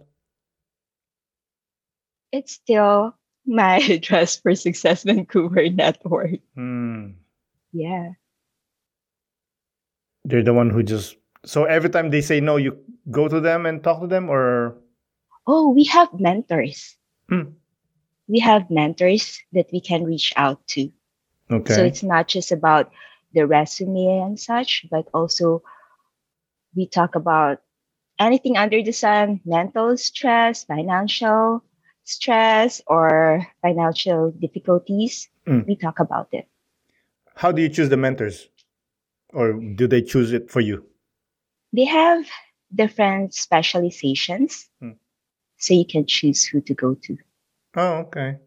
it's still my Dress for Success Vancouver network. Hmm. Yeah. They're the one who just so every time they say no, you go to them and talk to them, or Oh, we have mentors. Hmm. We have mentors that we can reach out to. okay, So it's not just about the resume and such, but also we talk about anything under the sun mental stress, financial stress, or financial difficulties. Mm. We talk about it. how do you choose the mentors, or do they choose it for you? They have different specializations, Hmm. so you can choose who to go to. Oh, okay.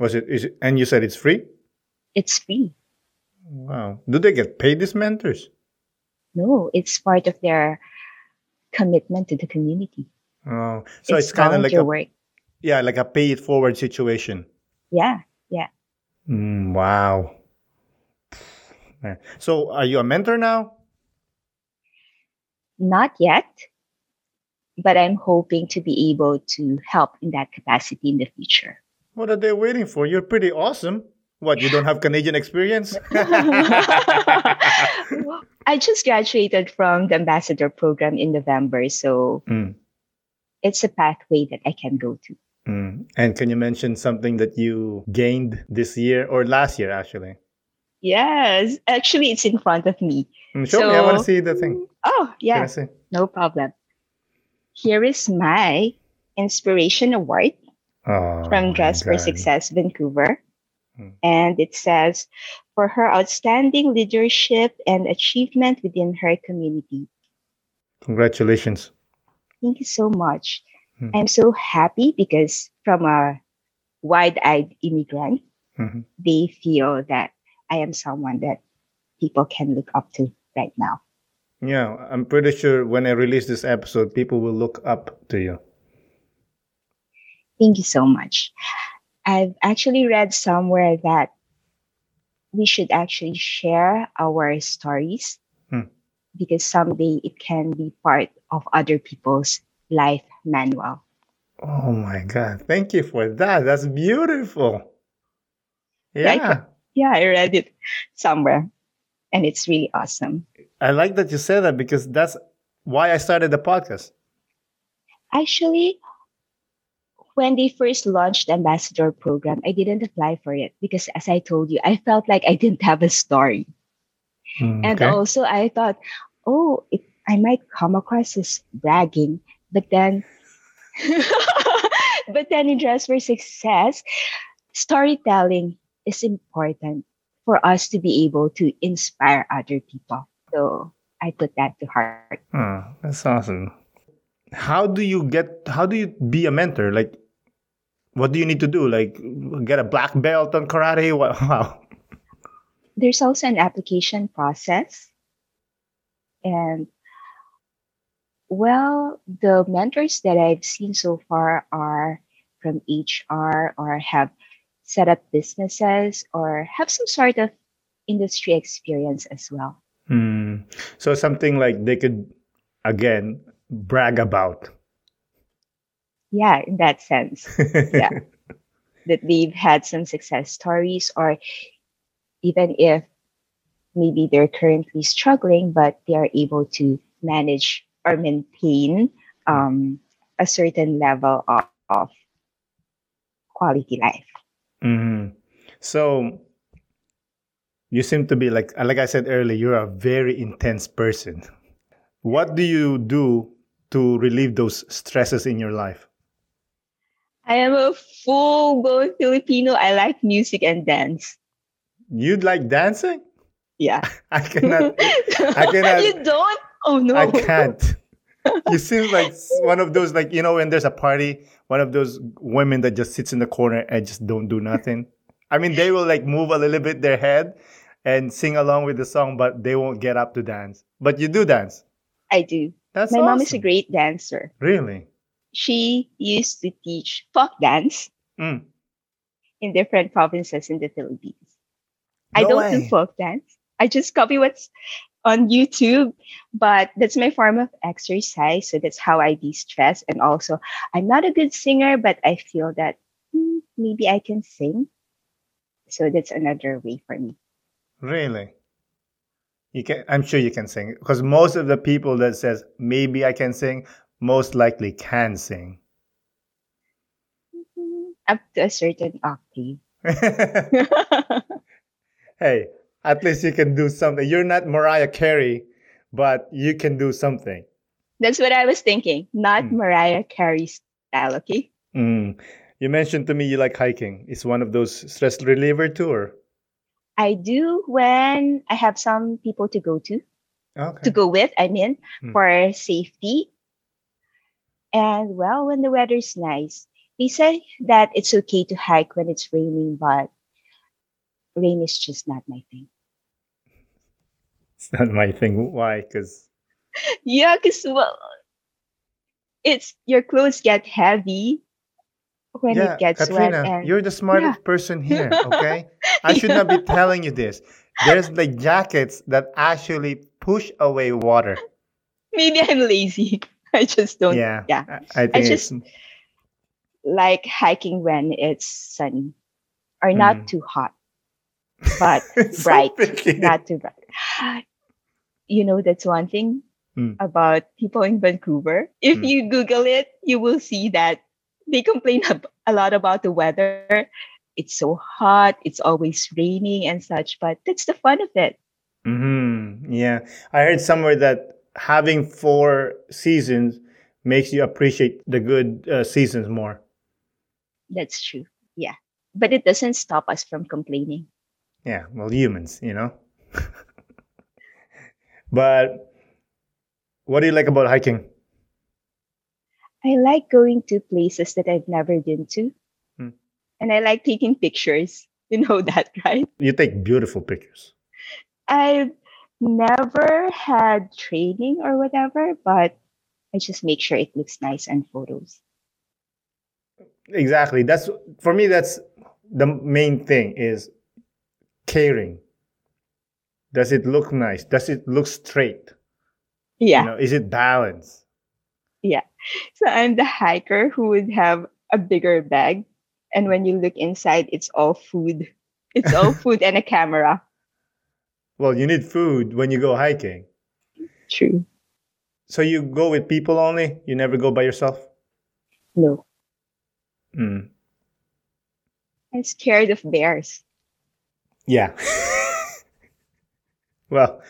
Was it is it, and you said it's free? It's free. Wow. Do they get paid these mentors? No, it's part of their commitment to the community. Oh, so it's, kind of like a work. Yeah, like a pay it forward situation. Yeah. Mm, wow. So are you a mentor now? Not yet, but I'm hoping to be able to help in that capacity in the future. What are they waiting for? You're pretty awesome. What, you don't have Canadian experience? I just graduated from the ambassador program in November, so Mm, it's a pathway that I can go to. Mm. And can you mention something that you gained this year or last year, actually? Yes, actually, it's in front of me. Mm, show me. I want to see the thing. Oh, yeah, no problem. Here is my inspiration award Oh, from Dress for Success Vancouver. Hmm. And it says, for her outstanding leadership and achievement within her community. Congratulations. Thank you so much. Hmm. I'm so happy because from a wide eyed immigrant, Mhm. they feel that I am someone that people can look up to right now. Yeah, I'm pretty sure when I release this episode, people will look up to you. Thank you so much. I've actually read somewhere that we should actually share our stories Hmm. because someday it can be part of other people's life manual. Oh my God. Thank you for that. That's beautiful. Yeah, I Yeah. Yeah, I read it somewhere and it's really awesome. I like that you said that because that's why I started the podcast. Actually, when they first launched the ambassador program, I didn't apply for it because, as I told you, I felt like I didn't have a story. Mm, And okay. also, I thought, oh, it, I might come across as bragging, but then, but then in Dress for Success, storytelling is important for us to be able to inspire other people. So I put that to heart. Oh, that's awesome. How do you get? How do you be a mentor? Like, what do you need to do? Like, get a black belt on karate? What? Wow. there's also an application process and well the mentors that i've seen so far are from hr or have set up businesses or have some sort of industry experience as well Hmm. So something like they could again brag about. yeah in that sense Yeah. that they've had some success stories or even if maybe they're currently struggling but they are able to manage or maintain um, a certain level of, of quality life hmm So you seem to be like like I said earlier, you're a very intense person. What do you do to relieve those stresses in your life? i am a full-blown filipino i like music and dance You'd like dancing? yeah I cannot. I cannot- you don't oh no I can't. You seem like one of those like you know when there's a party, one of those women that just sits in the corner and just don't do nothing. I mean, they will like move a little bit their head and sing along with the song, but they won't get up to dance. But you do dance. i do That's my mom is a great dancer Really? she used to teach folk dance Mm. in different provinces in the Philippines. No I don't do folk dance. I just copy what's on YouTube, but that's my form of exercise. So that's how I de-stress. And also, I'm not a good singer, but I feel that mm, mm, maybe I can sing. So that's another way for me. Really? You can I'm sure you can sing because most of the people that says maybe I can sing most likely can sing. Mhm. Up to a certain octave. hey, at least you can do something. You're not Mariah Carey, but you can do something. that's what I was thinking. Not Mm. Mariah Carey style, okay? Mm. You mentioned to me you like hiking. It's one of those stress reliever tour. I do when I have some people to go to, to go with, I mean, Mm. for safety. And well, when the weather's nice, they say that it's okay to hike when it's raining, but rain is just not my thing. It's not my thing. Why? Because Yeah, because well, it's your clothes get heavy when yeah, it gets Katrina, wet, and you're the smartest person here. Okay, I should not be telling you this. There's the jackets that actually push away water. maybe I'm lazy. I just don't Yeah, yeah. I, I think just- it's like hiking when it's sunny or not Mm. too hot, but it's so bright, picky. not too bright. You know, that's one thing Mm. about people in Vancouver. If Mm. you Google it, you will see that they complain a lot about the weather. It's so hot, it's always raining and such, but that's the fun of it. hmm Yeah, I heard somewhere that having four seasons makes you appreciate the good uh, seasons more. That's true. Yeah. But it doesn't stop us from complaining. Yeah, well, humans, you know. but what do you like about hiking? I like going to places that I've never been to. Hmm. And I like taking pictures. You know that, right? You take beautiful pictures. I've never had training or whatever, but I just make sure it looks nice on photos. Exactly. That's for me. That's the main thing is caring. Does it look nice? Does it look straight? Yeah. You know, is it balanced? Yeah. So I'm the hiker who would have a bigger bag. And when you look inside, it's all food. It's all food and a camera. Well, you need food when you go hiking. True. So you go with people only. You never go by yourself. No. Mm. I'm scared of bears. Yeah. well,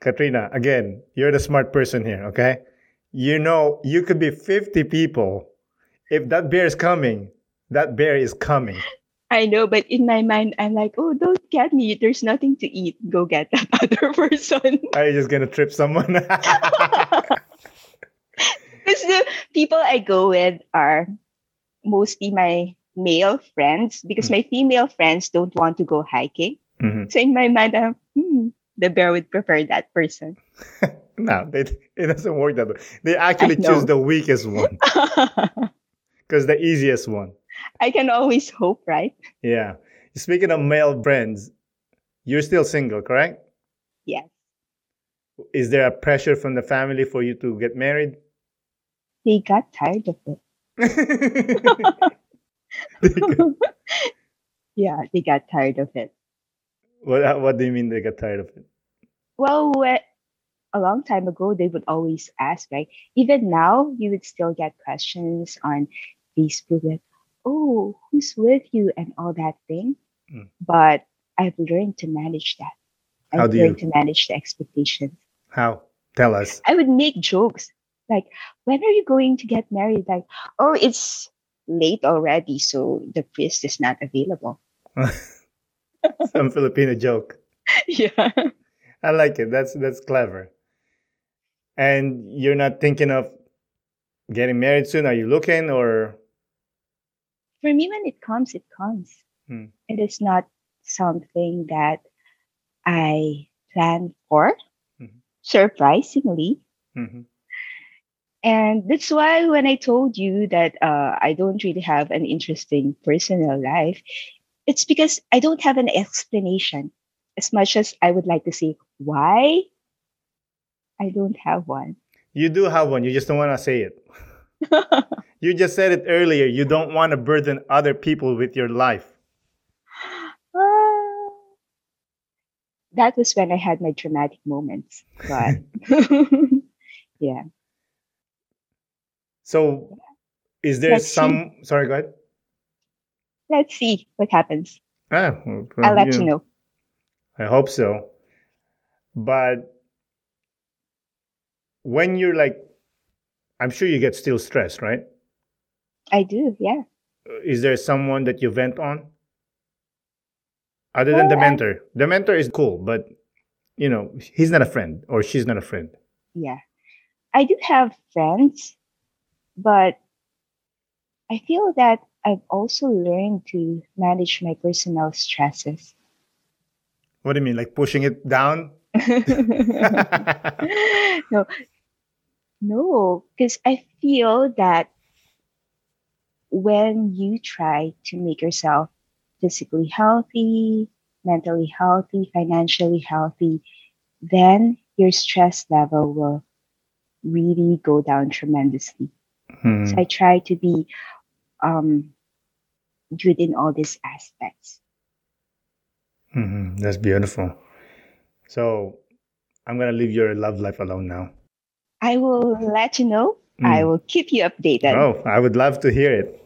Katrina, again, you're the smart person here, okay? You know, you could be 50 people. If that bear is coming, that bear is coming. I know, but in my mind, I'm like, oh, don't get me. There's nothing to eat. Go get that other person. Are you just gonna trip someone? Because the people I go with are mostly my male friends because my female friends don't want to go hiking. Mhm. So in my mind, I'm, hmm, the bear would prefer that person. No, they, it doesn't work that way. They actually choose the weakest one because the easiest one. I can always hope, right? Yeah. Speaking of male friends, you're still single, correct? Yes. Is there a pressure from the family for you to get married? They got tired of it. yeah, they got tired of it. What, what do you mean they got tired of it? Well, a long time ago, they would always ask, right? Even now, you would still get questions on Facebook like, oh, who's with you and all that thing. Mm. But I've learned to manage that. How I've do you? to manage the expectations. How? Tell us. I would make jokes like, when are you going to get married? Like, oh, it's late already, so the priest is not available. Some Filipino joke. yeah. I like it. That's that's clever. And you're not thinking of getting married soon? Are you looking or For me, when it comes, it comes. Hmm. It is not something that I plan for, Mhm. surprisingly. Mhm. And that's why when I told you that uh, I don't really have an interesting personal life, it's because I don't have an explanation. As much as I would like to say why, I don't have one. you do have one, you just don't want to say it. you just said it earlier. You don't want to burden other people with your life. Uh, that was when I had my dramatic moments. But yeah. So, is there Let's see. some? Sorry, go ahead. Let's see what happens. Ah, well, I'll let you know. I hope so. But when you're like, I'm sure you get still stressed, right? I do, yeah. Is there someone that you vent on? Other than the Well, I- mentor. The mentor is cool, but you know, he's not a friend or she's not a friend. Yeah. I do have friends, but I feel that I've also learned to manage my personal stresses. What do you mean? Like pushing it down? no, no, because I feel that when you try to make yourself physically healthy, mentally healthy, financially healthy, then your stress level will really go down tremendously. Hmm. So I try to be um, good in all these aspects. Mhm, That's beautiful. So I'm gonna leave your love life alone now. I will let you know. I Mm. will keep you updated. Oh, I would love to hear it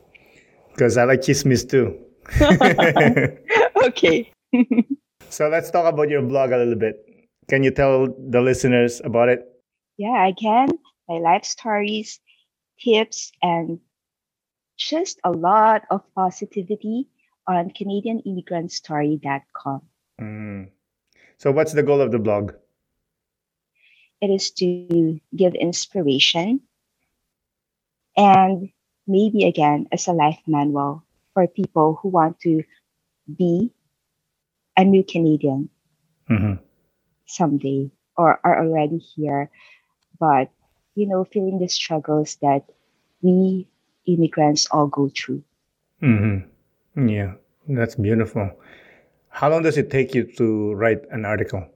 because I like chismis too. okay. so let's talk about your blog a little bit. Can you tell the listeners about it? Yeah, I can. My life stories, tips, and just a lot of positivity on CanadianImmigrantStory.com. Mm. So what's the goal of the blog? It is to give inspiration and maybe again as a life manual for people who want to be a new Canadian Mhm. someday or are already here, but you know, feeling the struggles that we immigrants all go through. Mhm. Yeah, that's beautiful. How long does it take you to write an article?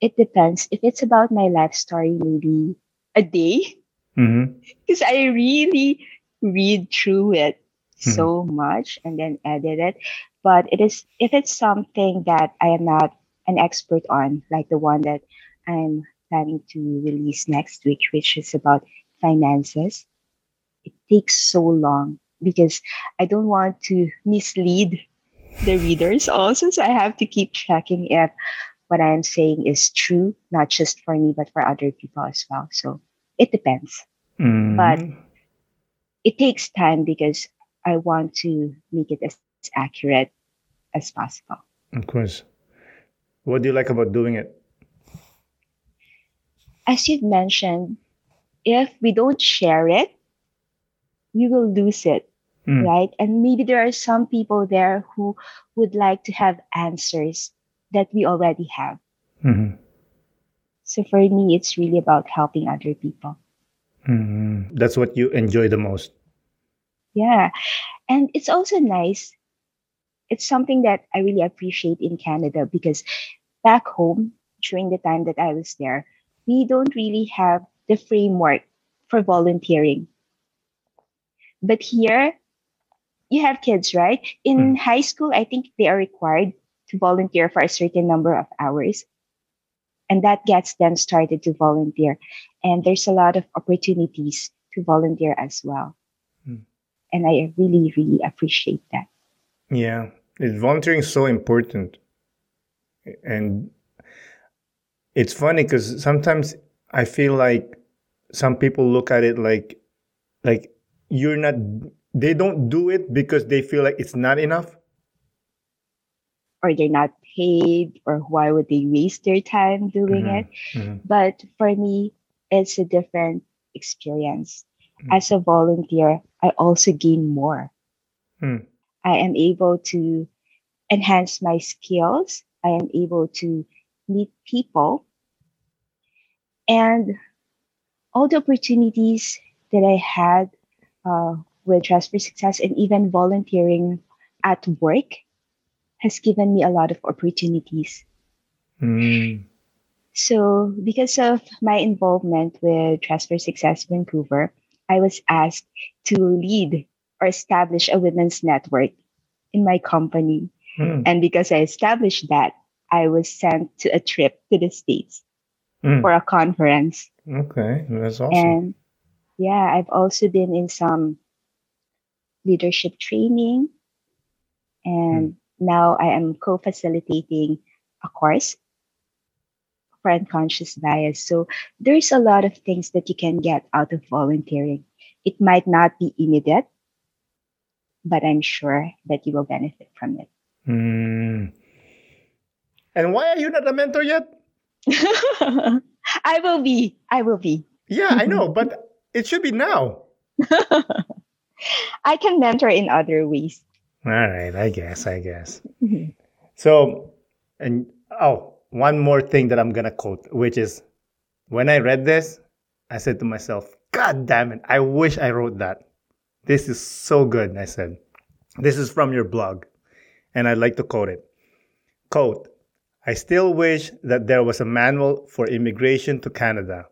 It depends. If it's about my life story, maybe a day, because I really read through it so much and then edit it. But it is if it's something that I am not an expert on, like the one that I'm planning to release next week, which is about finances, takes so long because I don't want to mislead the readers also. So I have to keep checking if what I am saying is true, not just for me, but for other people as well. So it depends. Mhm. But- It takes time because I want to make it as accurate as possible. of course. What do you like about doing it? As you've mentioned, if we don't share it, we will lose it, Mm. right? And maybe there are some people there who would like to have answers that we already have. Mhm. So for me, it's really about helping other people. Mhm. That's what you enjoy the most. Yeah. And it's also nice. It's something that I really appreciate in Canada because back home, during the time that I was there, we don't really have the framework for volunteering. But here, you have kids, right? In high school, I think they are required to volunteer for a certain number of hours. And that gets them started to volunteer. And there's a lot of opportunities to volunteer as well. Hmm. And I really, really appreciate that. Yeah, it, volunteering is so important, and it's funny because sometimes I feel like some people look at it like, like you're not. They don't do it because they feel like it's not enough. Or they're not paid, or why would they waste their time doing Mhm. it? Mhm. But for me, it's a different experience. Mm. As a volunteer, I also gain more. Mm. I am able to enhance my skills. I am able to meet people. And all the opportunities that I had uh, with Dress for Success and even volunteering at work has given me a lot of opportunities. Mm. So, because of my involvement with Dress for Success Vancouver, I was asked to lead or establish a women's network in my company. Mm. And because I established that, I was sent to a trip to the States Mm. for a conference. Okay, that's awesome. And yeah, I've also been in some leadership training. And now I am co facilitating a course for unconscious bias. So there's a lot of things that you can get out of volunteering. It might not be immediate, but I'm sure that you will benefit from it. Mm. And why are you not a mentor yet? I will be. I will be. Yeah, I know, but it should be now. I can mentor in other ways. All right, I guess, I guess. Mm-hmm. So, and oh, one more thing that I'm gonna quote, which is when I read this, I said to myself, God damn it, I wish I wrote that. This is so good, I said. This is from your blog, and I'd like to quote it. Quote, I still wish that there was a manual for immigration to Canada.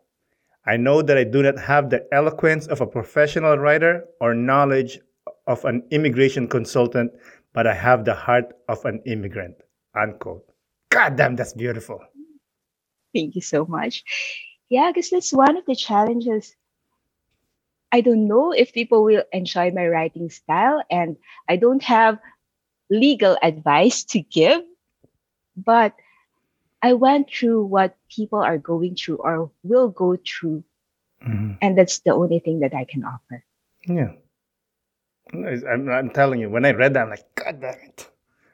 I know that I do not have the eloquence of a professional writer or knowledge of an immigration consultant, but I have the heart of an immigrant. Unquote. God damn, that's beautiful. Thank you so much. Yeah, because that's one of the challenges. I don't know if people will enjoy my writing style, and I don't have legal advice to give, but I went through what people are going through or will go through, Mhm. and that's the only thing that I can offer. Yeah. I'm, I'm telling you, when I read that, I'm like, God damn it.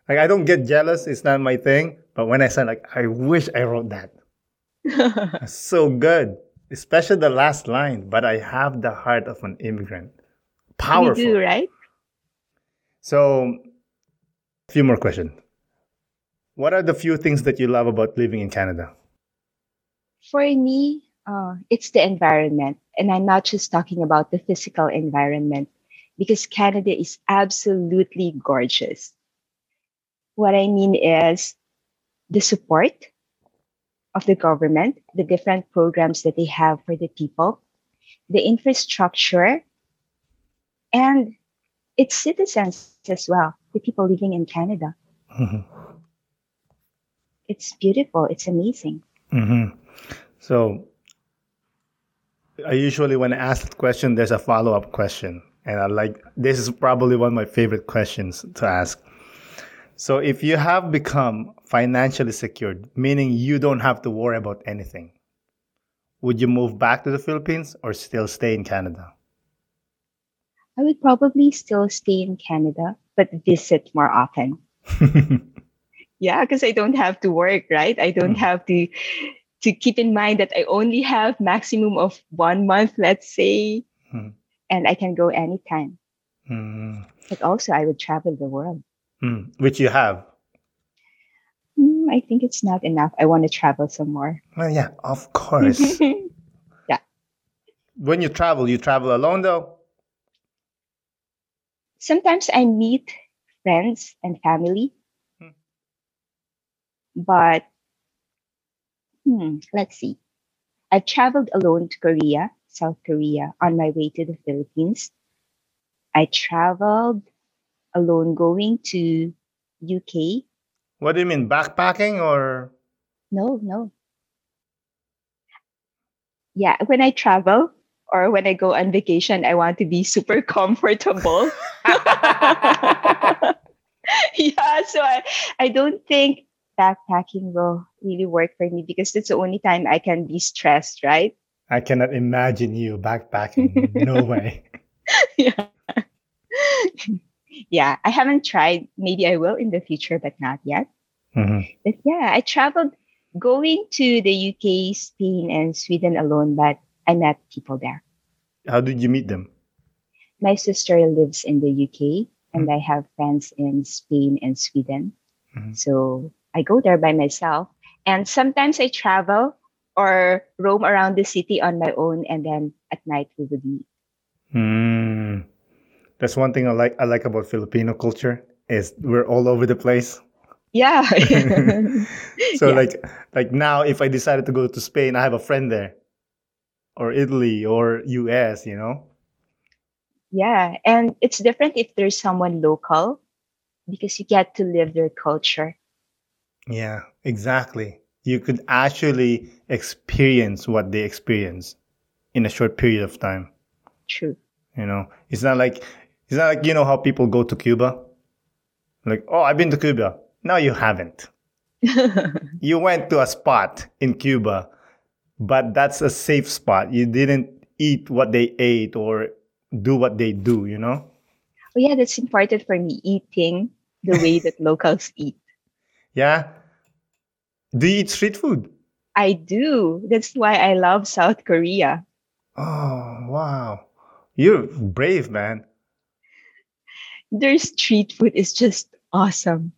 Like, I don't get jealous. It's not my thing. But when I said, like, I wish I wrote that. So good. Especially the last line. But I have the heart of an immigrant. Powerful. You do, right? So, a few more questions. What are the few things that you love about living in Canada? For me, uh, it's the environment. And I'm not just talking about the physical environment because Canada is absolutely gorgeous. What I mean is the support of the government, the different programs that they have for the people, the infrastructure, and its citizens as well, the people living in Canada. Mhm. It's beautiful. It's amazing. hmm So, I usually, when I ask that question, there's a follow up question. And I like, this is probably one of my favorite questions to ask. So, if you have become financially secured, meaning you don't have to worry about anything, would you move back to the Philippines or still stay in Canada? I would probably still stay in Canada, but visit more often. Yeah, because I don't have to work, right? I don't Mm. have to to keep in mind that I only have maximum of one month, let's say, Hmm. and I can go anytime. Mm, But also, I would travel the world. mm, which you have. Hmm, I think it's not enough. I want to travel some more. Well, yeah, of course. Yeah. When you travel, you travel alone though? Sometimes I meet friends and family, Hmm. But hmm, let's see. I've traveled alone to Korea, South Korea, on my way to the Philippines. I traveled alone going to UK. What do you mean, backpacking or? No, no. Yeah, when I travel or when I go on vacation, I want to be super comfortable. yeah, so I, I don't think backpacking will really work for me because that's the only time I can be stressed, right? I cannot imagine you backpacking. No way. yeah. yeah, I haven't tried. Maybe I will in the future, but not yet. Mhm. But yeah, I traveled going to the UK, Spain, and Sweden alone, but I met people there. How did you meet them? My sister lives in the UK, and I have friends in Spain and Sweden. Mhm. So I go there by myself. And sometimes I travel or roam around the city on my own, and then at night we would meet. Hmm. That's one thing I like. I like about Filipino culture is we're all over the place. Yeah. So Yeah. like like now, if I decided to go to Spain, I have a friend there, or Italy, or U.S. You know. Yeah, and it's different if there's someone local because you get to live their culture. Yeah, exactly. You could actually experience what they experience in a short period of time. True. You know, it's not like it's not like you know how people go to Cuba. Like, oh, I've been to Cuba. No, you haven't. you went to a spot in Cuba, but that's a safe spot. You didn't eat what they ate or do what they do, you know? Oh, yeah, that's important for me eating the way that locals eat. Yeah. Do you eat street food? I do. That's why I love South Korea. Oh, wow. You're brave, man. Their street food is just awesome.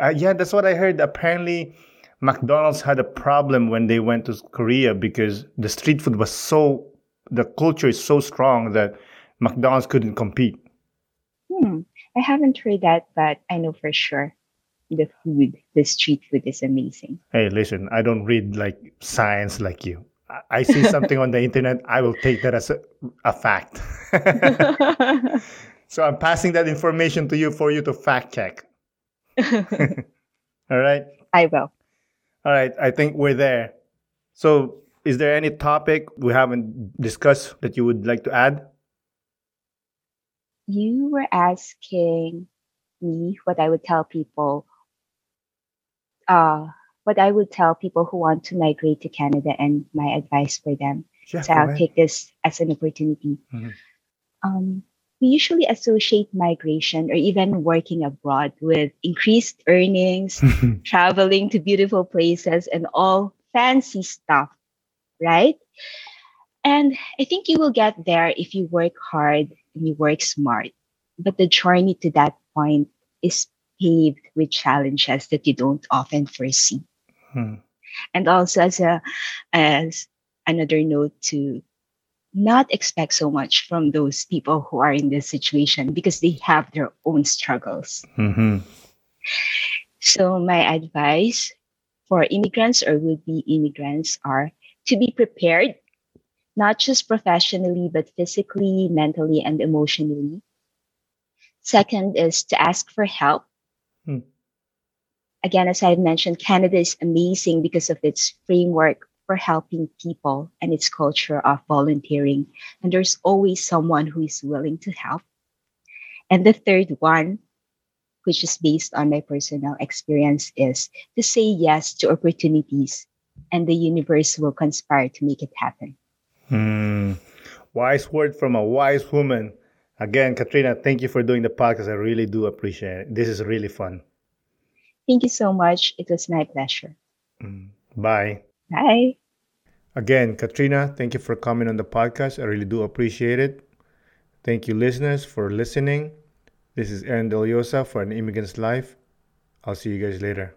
Uh, yeah, that's what I heard. Apparently, McDonald's had a problem when they went to Korea because the street food was so, the culture is so strong that McDonald's couldn't compete. Hmm. I haven't heard that, but I know for sure the food, the street food is amazing. Hey, listen, I don't read like science like you. I see something on the internet, I will take that as a, a fact. so I'm passing that information to you for you to fact check. All right. I will. All right. I think we're there. So, is there any topic we haven't discussed that you would like to add? You were asking me what I would tell people. Uh, what I would tell people who want to migrate to Canada and my advice for them. Yeah, so I'll ahead. take this as an opportunity. Mhm. Um, we usually associate migration or even working abroad with increased earnings, traveling to beautiful places, and all fancy stuff, right? And I think you will get there if you work hard and you work smart. But the journey to that point is paved with challenges that you don't often foresee. Hmm. And also as a as another note to not expect so much from those people who are in this situation because they have their own struggles. Mhm. So my advice for immigrants or would-be immigrants are to be prepared, not just professionally, but physically, mentally, and emotionally. Second is to ask for help. Again, as I mentioned, Canada is amazing because of its framework for helping people and its culture of volunteering. And there's always someone who is willing to help. And the third one, which is based on my personal experience, is to say yes to opportunities, and the universe will conspire to make it happen. Hmm. Wise word from a wise woman. Again, Katrina, thank you for doing the podcast. I really do appreciate it. This is really fun. Thank you so much. It was my pleasure. Mm. Bye. Bye. Again, Katrina, thank you for coming on the podcast. I really do appreciate it. Thank you, listeners, for listening. This is Aaron Deliosa for An Immigrant's Life. I'll see you guys later.